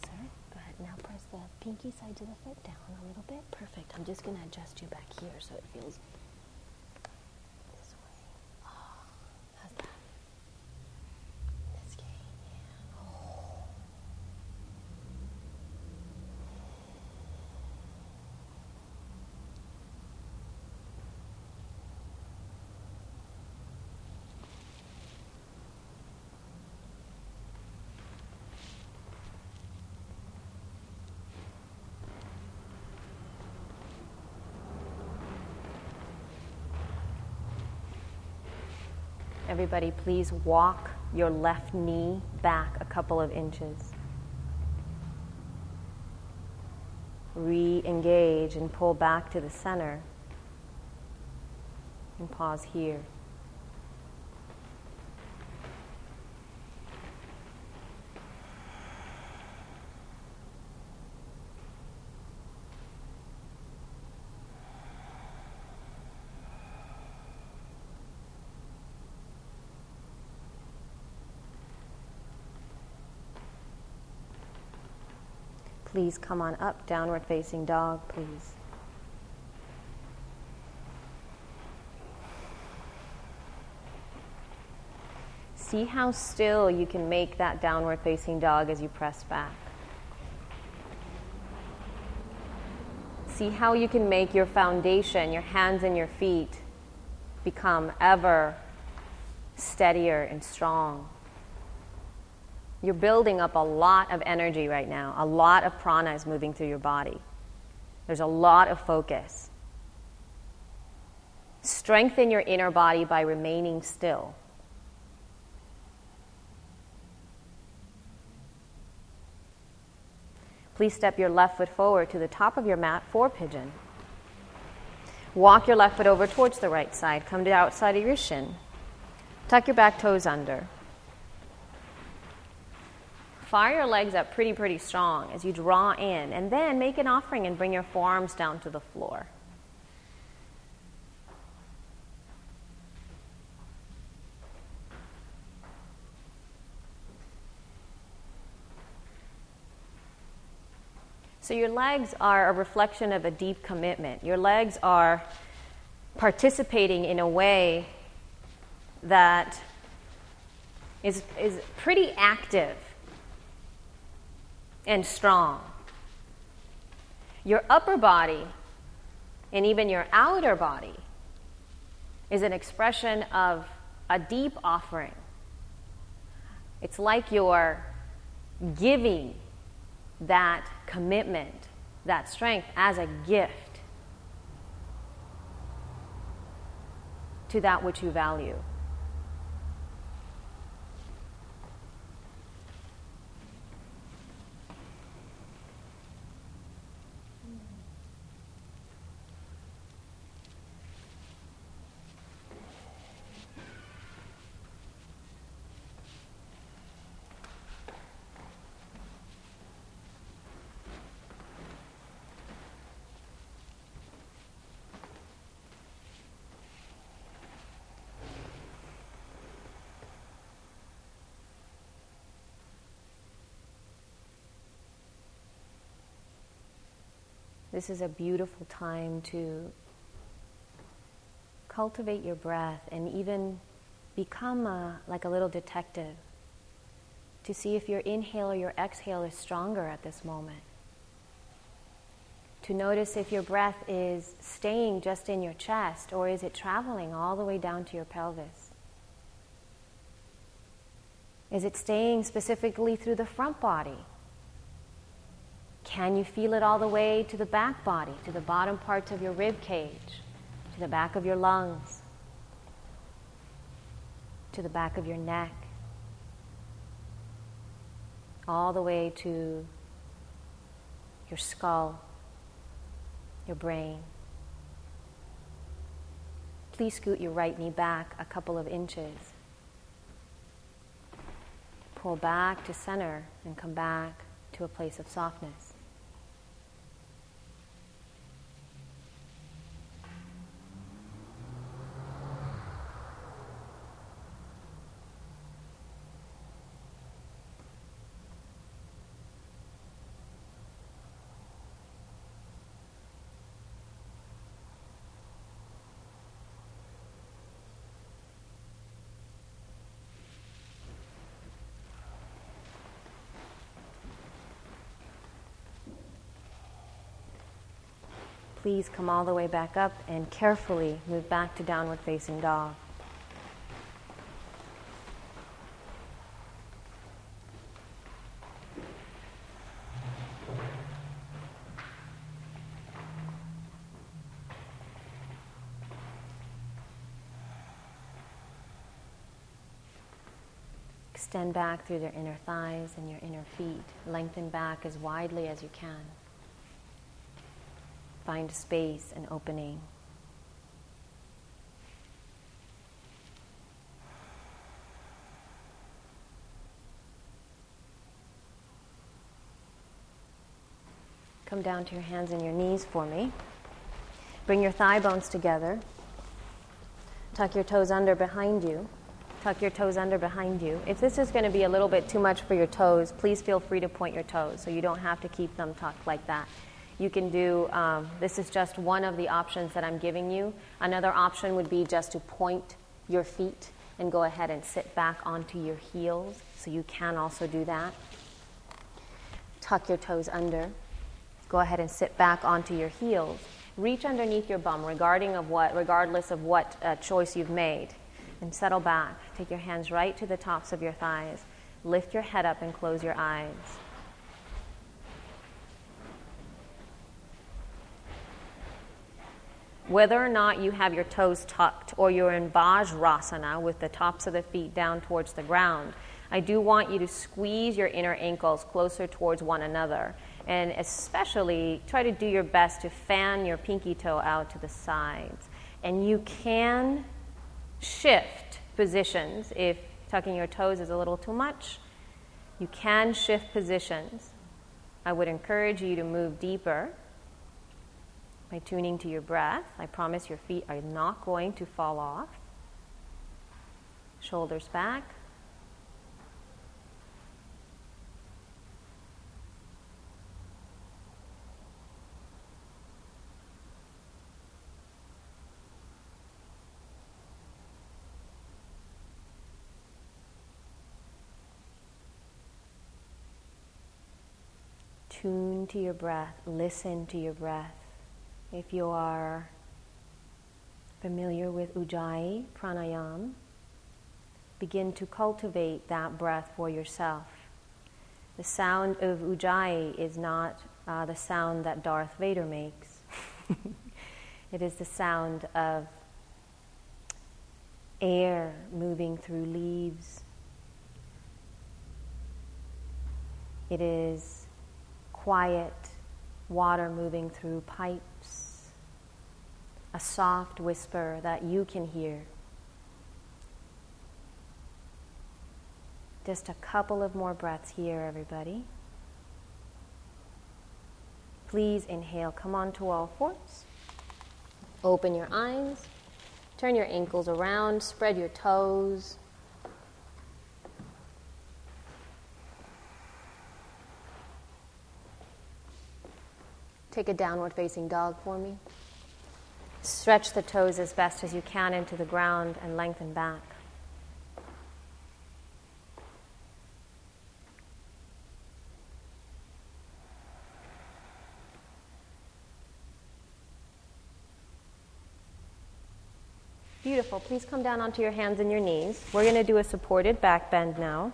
Go ahead. Now press the pinky sides of the foot down a little bit. Perfect. I'm just going to adjust you back here so it feels Everybody, please walk your left knee back a couple of inches. Re engage and pull back to the center. And pause here. Please come on up, downward facing dog, please. See how still you can make that downward facing dog as you press back. See how you can make your foundation, your hands and your feet, become ever steadier and strong. You're building up a lot of energy right now. A lot of prana is moving through your body. There's a lot of focus. Strengthen your inner body by remaining still. Please step your left foot forward to the top of your mat for pigeon. Walk your left foot over towards the right side. Come to the outside of your shin. Tuck your back toes under. Fire your legs up pretty, pretty strong as you draw in, and then make an offering and bring your forearms down to the floor. So, your legs are a reflection of a deep commitment. Your legs are participating in a way that is, is pretty active and strong. Your upper body and even your outer body is an expression of a deep offering. It's like you're giving that commitment, that strength as a gift to that which you value. This is a beautiful time to cultivate your breath and even become a, like a little detective to see if your inhale or your exhale is stronger at this moment. To notice if your breath is staying just in your chest or is it traveling all the way down to your pelvis. Is it staying specifically through the front body? Can you feel it all the way to the back body, to the bottom parts of your rib cage, to the back of your lungs, to the back of your neck, all the way to your skull, your brain? Please scoot your right knee back a couple of inches. Pull back to center and come back to a place of softness. Please come all the way back up and carefully move back to downward facing dog. Extend back through your inner thighs and your inner feet. Lengthen back as widely as you can. Find space and opening. Come down to your hands and your knees for me. Bring your thigh bones together. Tuck your toes under behind you. Tuck your toes under behind you. If this is going to be a little bit too much for your toes, please feel free to point your toes so you don't have to keep them tucked like that. You can do, um, this is just one of the options that I'm giving you. Another option would be just to point your feet and go ahead and sit back onto your heels. So you can also do that. Tuck your toes under. Go ahead and sit back onto your heels. Reach underneath your bum, regarding of what, regardless of what uh, choice you've made, and settle back. Take your hands right to the tops of your thighs. Lift your head up and close your eyes. Whether or not you have your toes tucked or you're in Vajrasana with the tops of the feet down towards the ground, I do want you to squeeze your inner ankles closer towards one another. And especially try to do your best to fan your pinky toe out to the sides. And you can shift positions if tucking your toes is a little too much. You can shift positions. I would encourage you to move deeper by tuning to your breath. I promise your feet are not going to fall off. Shoulders back. Tune to your breath, listen to your breath. If you are familiar with Ujjayi pranayam, begin to cultivate that breath for yourself. The sound of Ujjayi is not uh, the sound that Darth Vader makes. it is the sound of air moving through leaves. It is quiet water moving through pipes, a soft whisper that you can hear. Just a couple of more breaths here, everybody. Please inhale, come onto all fours. Open your eyes, turn your ankles around, spread your toes. Take a downward facing dog for me. Stretch the toes as best as you can into the ground and lengthen back. Beautiful. Please come down onto your hands and your knees. We're going to do a supported back bend now.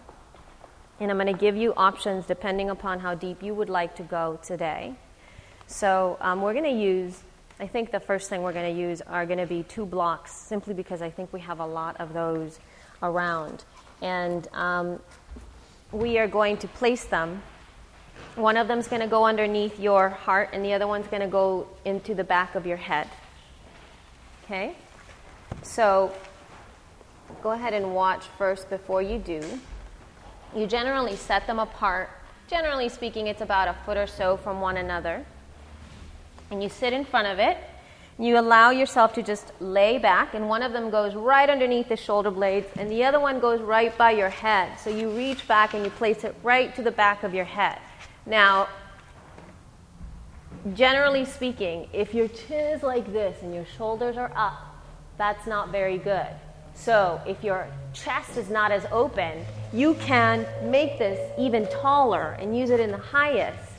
And I'm going to give you options depending upon how deep you would like to go today. So um, we're going to use, I think the first thing we're going to use are going to be two blocks, simply because I think we have a lot of those around. And um, we are going to place them. One of them is going to go underneath your heart, and the other one's going to go into the back of your head. Okay? So go ahead and watch first before you do. You generally set them apart. Generally speaking, it's about a foot or so from one another. And you sit in front of it. You allow yourself to just lay back, and one of them goes right underneath the shoulder blades, and the other one goes right by your head. So you reach back and you place it right to the back of your head. Now, generally speaking, if your chin is like this and your shoulders are up, that's not very good. So, if your chest is not as open, you can make this even taller and use it in the highest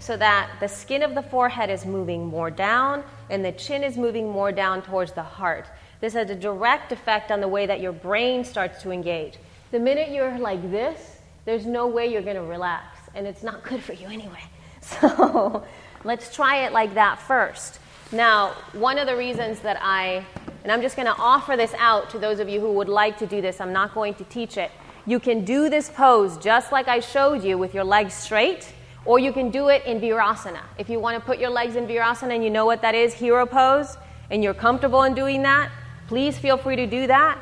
so that the skin of the forehead is moving more down and the chin is moving more down towards the heart. This has a direct effect on the way that your brain starts to engage. The minute you're like this, there's no way you're going to relax, and it's not good for you anyway. So, let's try it like that first. Now, one of the reasons that I, and I'm just going to offer this out to those of you who would like to do this, I'm not going to teach it. You can do this pose just like I showed you with your legs straight, or you can do it in Virasana. If you want to put your legs in Virasana and you know what that is, hero pose, and you're comfortable in doing that, please feel free to do that.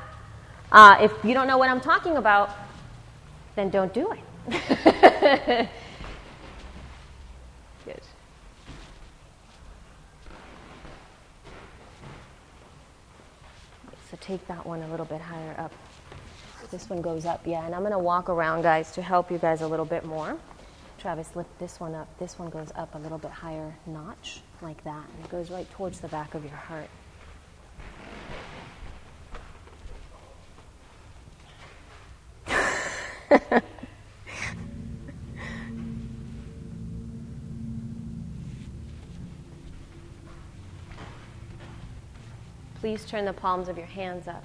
Uh, if you don't know what I'm talking about, then don't do it. Good. So take that one a little bit higher up. This one goes up, yeah. And I'm going to walk around, guys, to help you guys a little bit more. Travis, lift this one up. This one goes up a little bit higher notch, like that. And it goes right towards the back of your heart. Please turn the palms of your hands up.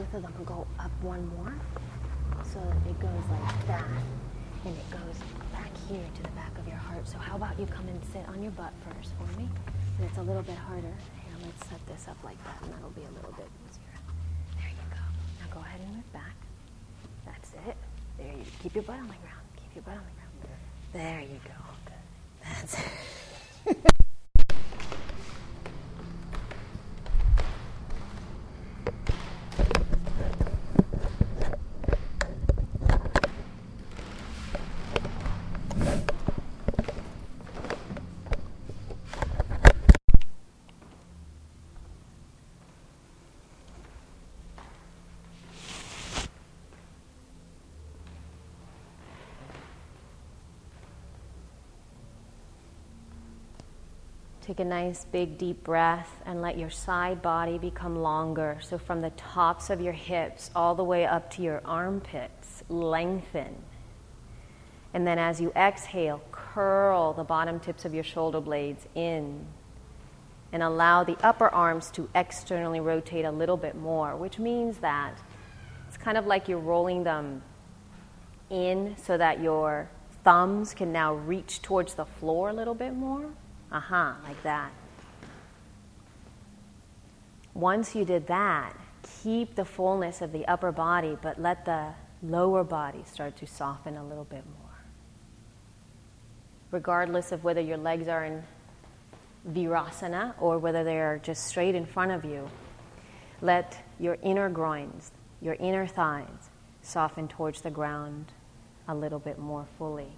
both of them go up one more. So it goes like that. And it goes back here to the back of your heart. So how about you come and sit on your butt first for me? And it's a little bit harder Here, let's set this up like that, and that'll be a little bit easier. There you go. Now go ahead and move back. That's it. There you. Keep your butt on the ground. Keep your butt on the ground. There you go. That's it. Take a nice big deep breath and let your side body become longer. So, from the tops of your hips all the way up to your armpits, lengthen. And then, as you exhale, curl the bottom tips of your shoulder blades in and allow the upper arms to externally rotate a little bit more, which means that it's kind of like you're rolling them in so that your thumbs can now reach towards the floor a little bit more. Aha, uh-huh, like that. Once you did that, keep the fullness of the upper body, but let the lower body start to soften a little bit more. Regardless of whether your legs are in virasana or whether they are just straight in front of you, let your inner groins, your inner thighs soften towards the ground a little bit more fully.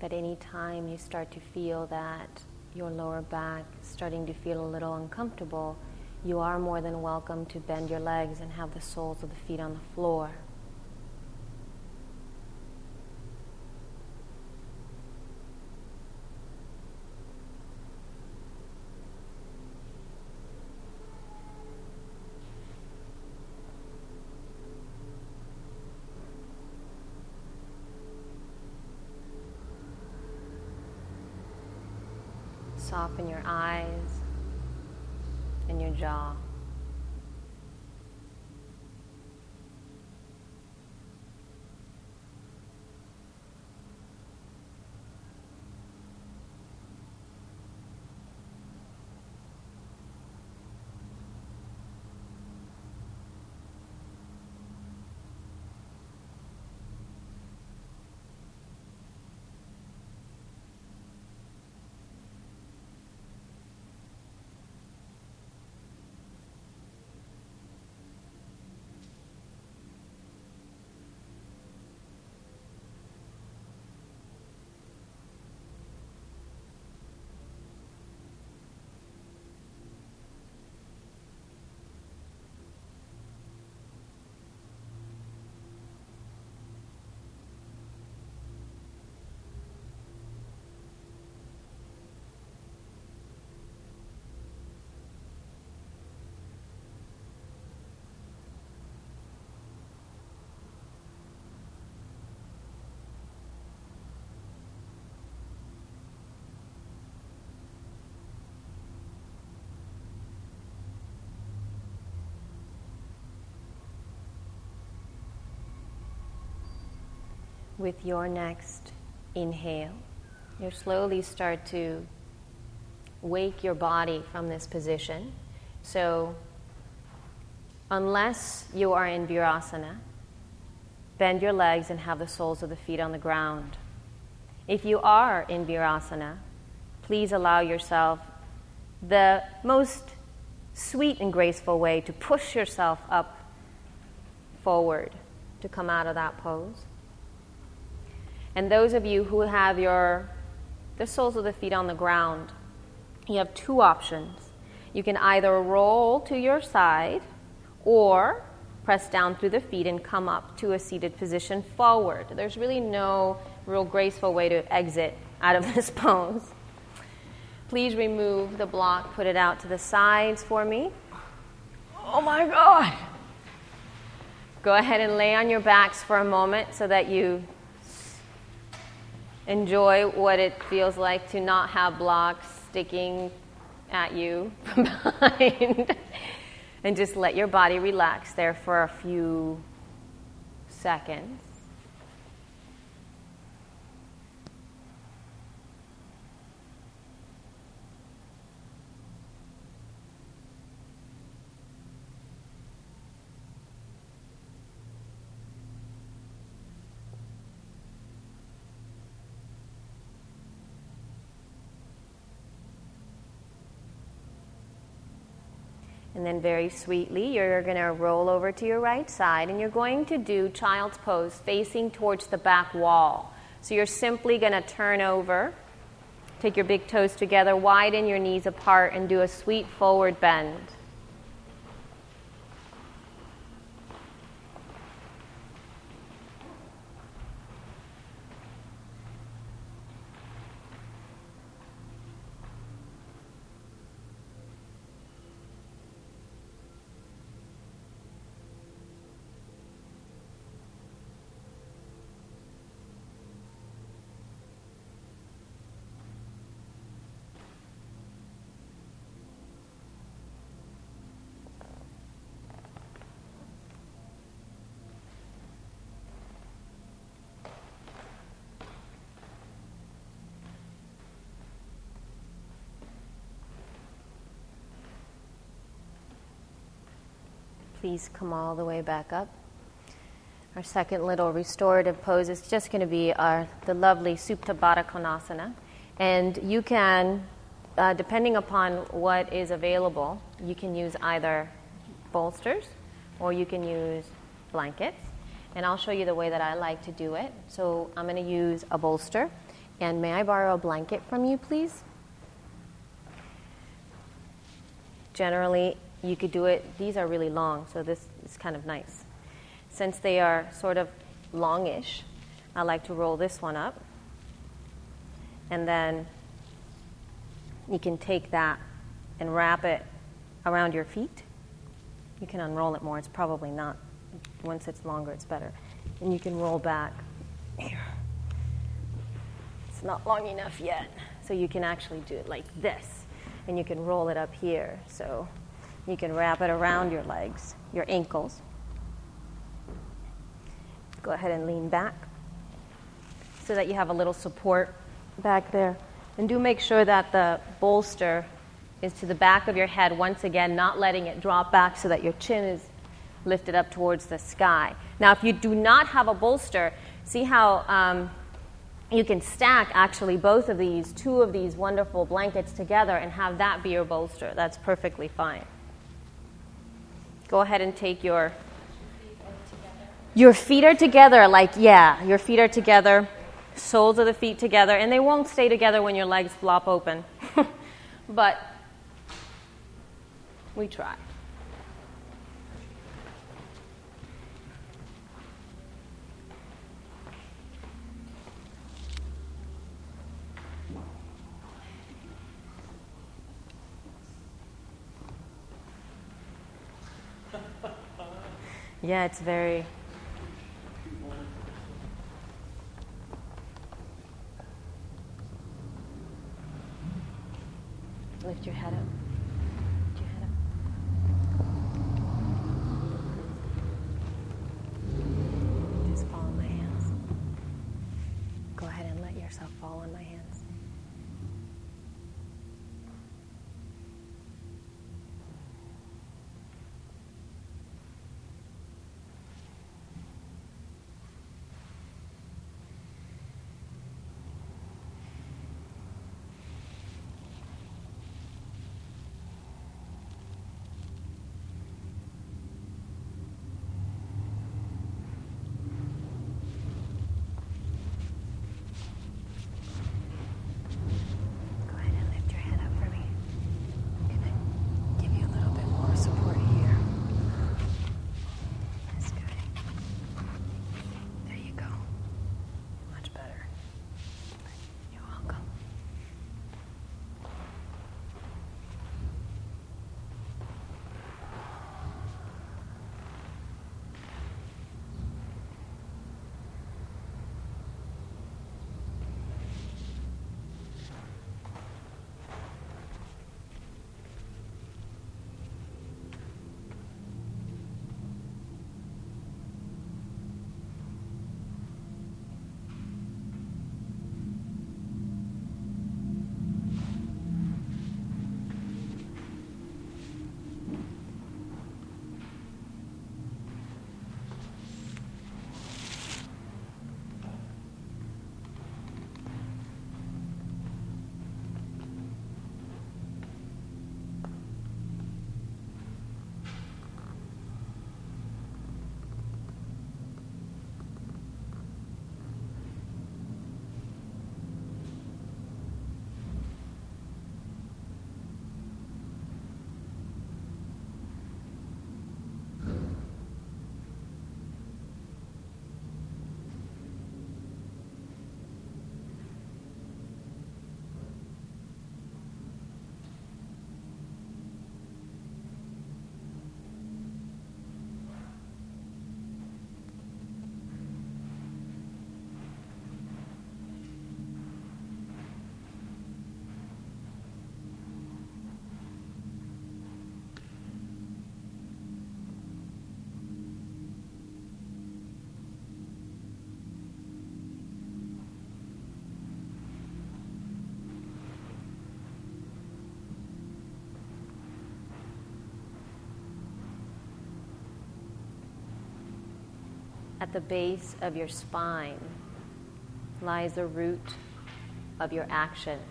That any time you start to feel that your lower back is starting to feel a little uncomfortable, you are more than welcome to bend your legs and have the soles of the feet on the floor. Soften your eyes and your jaw. With your next inhale, you slowly start to wake your body from this position. So, unless you are in Virasana, bend your legs and have the soles of the feet on the ground. If you are in Virasana, please allow yourself the most sweet and graceful way to push yourself up forward to come out of that pose. And those of you who have your the soles of the feet on the ground, you have two options. You can either roll to your side or press down through the feet and come up to a seated position forward. There's really no real graceful way to exit out of this pose. Please remove the block, put it out to the sides for me. Oh my God! Go ahead and lay on your backs for a moment so that you enjoy what it feels like to not have blocks sticking at you from behind. and just let your body relax there for a few seconds. And then, very sweetly, you're going to roll over to your right side and you're going to do child's pose facing towards the back wall. So, you're simply going to turn over, take your big toes together, widen your knees apart, and do a sweet forward bend. Please come all the way back up. Our second little restorative pose is just going to be our the lovely Supta Baddha Konasana. And you can, uh, depending upon what is available, you can use either bolsters or you can use blankets. And I'll show you the way that I like to do it. So I'm going to use a bolster. And may I borrow a blanket from you, please? Generally, you could do it, these are really long, so this is kind of nice. Since they are sort of longish, I like to roll this one up. And then you can take that and wrap it around your feet. You can unroll it more, it's probably not. Once it's longer, it's better. And you can roll back. It's not long enough yet, so you can actually do it like this. And you can roll it up here. So you can wrap it around your legs, your ankles. Go ahead and lean back so that you have a little support back there. And do make sure that the bolster is to the back of your head, once again, not letting it drop back so that your chin is lifted up towards the sky. Now, if you do not have a bolster, see how um, you can stack actually both of these, two of these wonderful blankets together, and have that be your bolster. That's perfectly fine. Go ahead and take your. Your feet are together, like, yeah, your feet are together soles of the feet together, and they won't stay together when your legs flop open. but we try. Yeah, it's very Lift your head up. Lift your head up. Just fall in my hands. Go ahead and let yourself fall on my hands. At the base of your spine lies the root of your actions.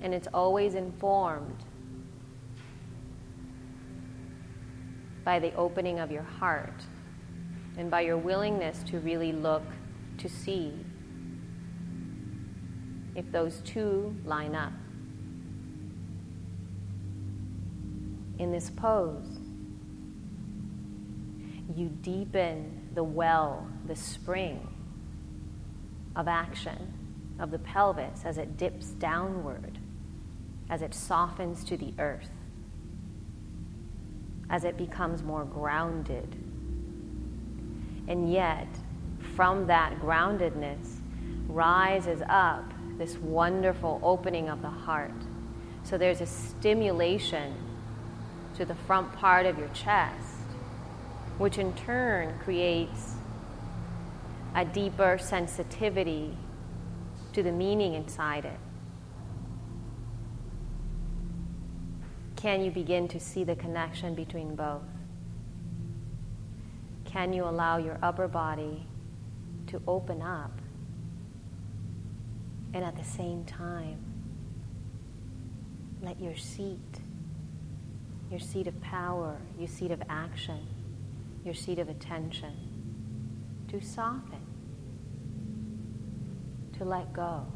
And it's always informed by the opening of your heart and by your willingness to really look to see if those two line up. In this pose, you deepen the well, the spring of action of the pelvis as it dips downward, as it softens to the earth, as it becomes more grounded. And yet, from that groundedness rises up this wonderful opening of the heart. So there's a stimulation to the front part of your chest, which in turn creates a deeper sensitivity to the meaning inside it. Can you begin to see the connection between both? Can you allow your upper body to open up and at the same time let your seat, your seat of power, your seat of action, your seat of attention to soften, to let go.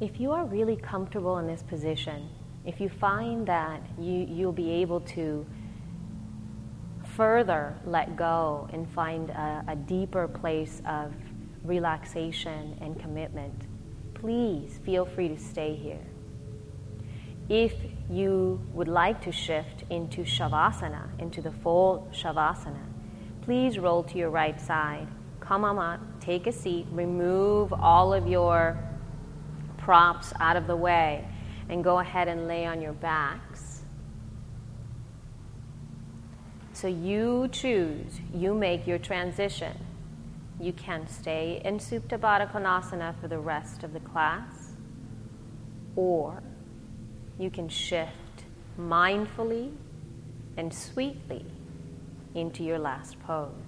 If you are really comfortable in this position, if you find that you, you'll be able to further let go and find a, a deeper place of relaxation and commitment, please feel free to stay here. If you would like to shift into Shavasana, into the full Shavasana, please roll to your right side. Come on up, take a seat, remove all of your props out of the way and go ahead and lay on your backs. So you choose, you make your transition. You can stay in Supta Baddha Konasana for the rest of the class, or you can shift mindfully and sweetly into your last pose.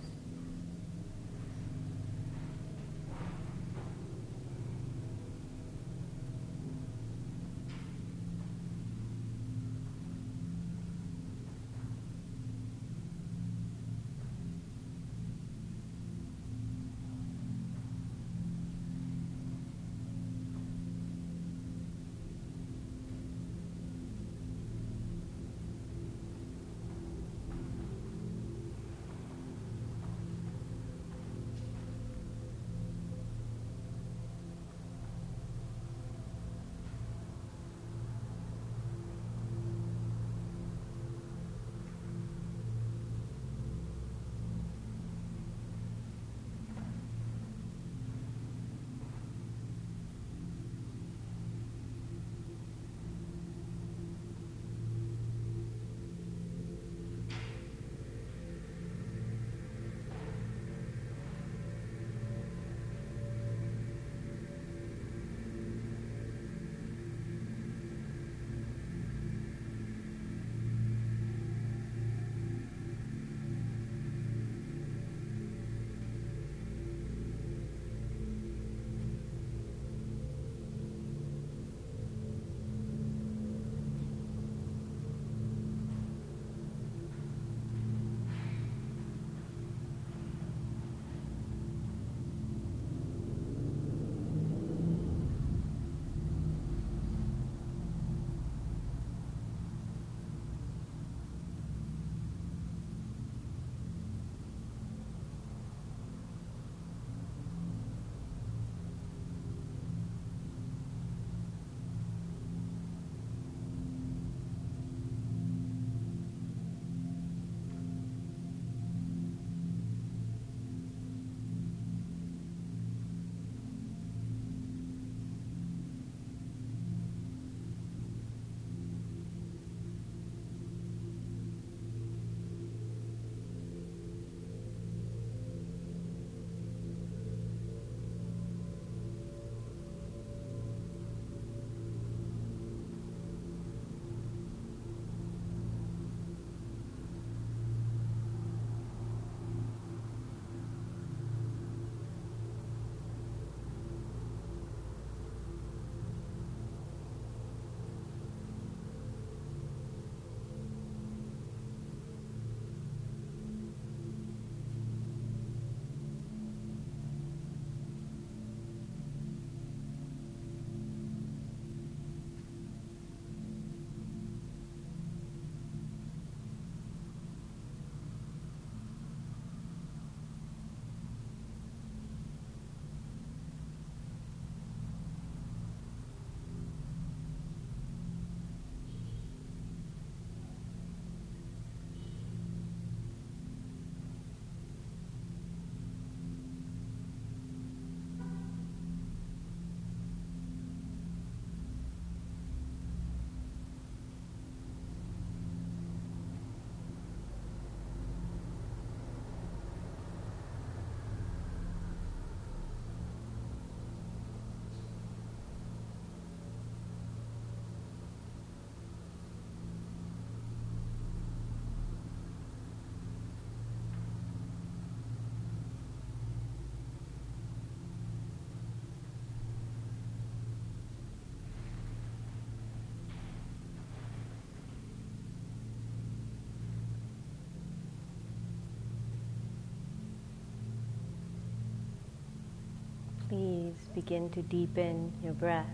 Begin to deepen your breath.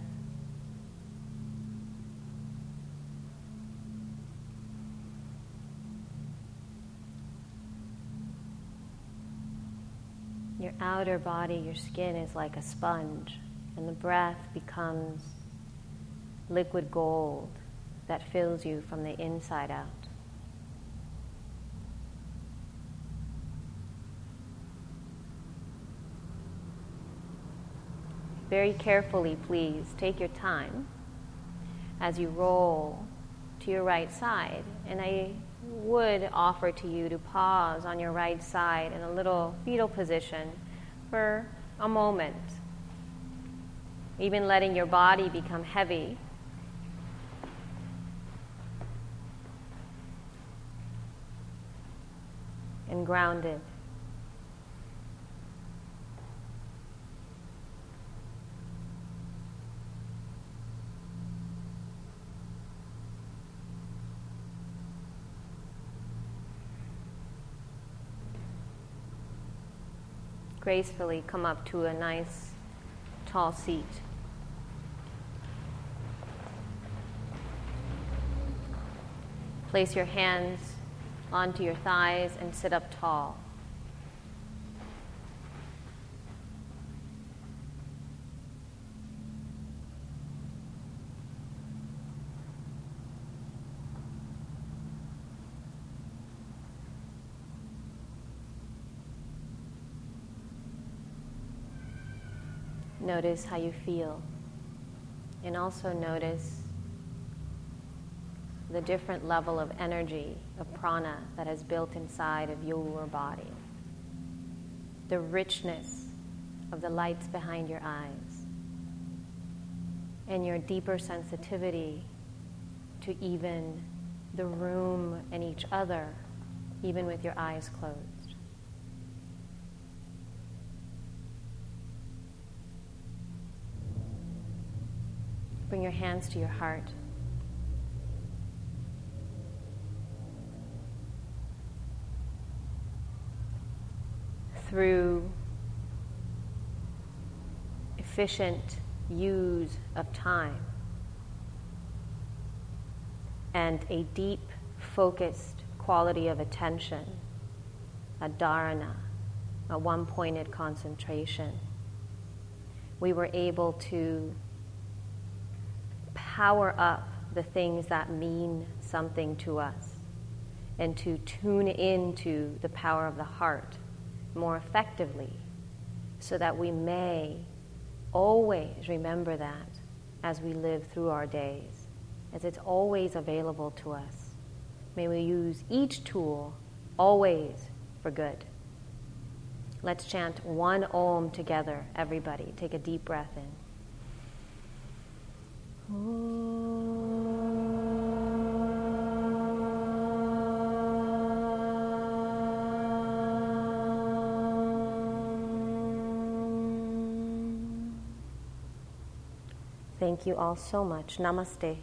Your outer body, your skin is like a sponge, and the breath becomes liquid gold that fills you from the inside out. Very carefully, please, take your time as you roll to your right side. And I would offer to you to pause on your right side in a little fetal position for a moment, even letting your body become heavy. And grounded. Gracefully come up to a nice tall seat. Place your hands onto your thighs and sit up tall. Notice how you feel. And also notice the different level of energy, of prana that is built inside of your body. The richness of the lights behind your eyes. And your deeper sensitivity to even the room and each other, even with your eyes closed. Bring your hands to your heart. Through efficient use of time and a deep, focused quality of attention, a dharana, a one pointed concentration, we were able to power up the things that mean something to us and to tune into the power of the heart more effectively so that we may always remember that as we live through our days, as it's always available to us. May we use each tool always for good. Let's chant one Om together, everybody. Take a deep breath in. Thank you all so much. Namaste.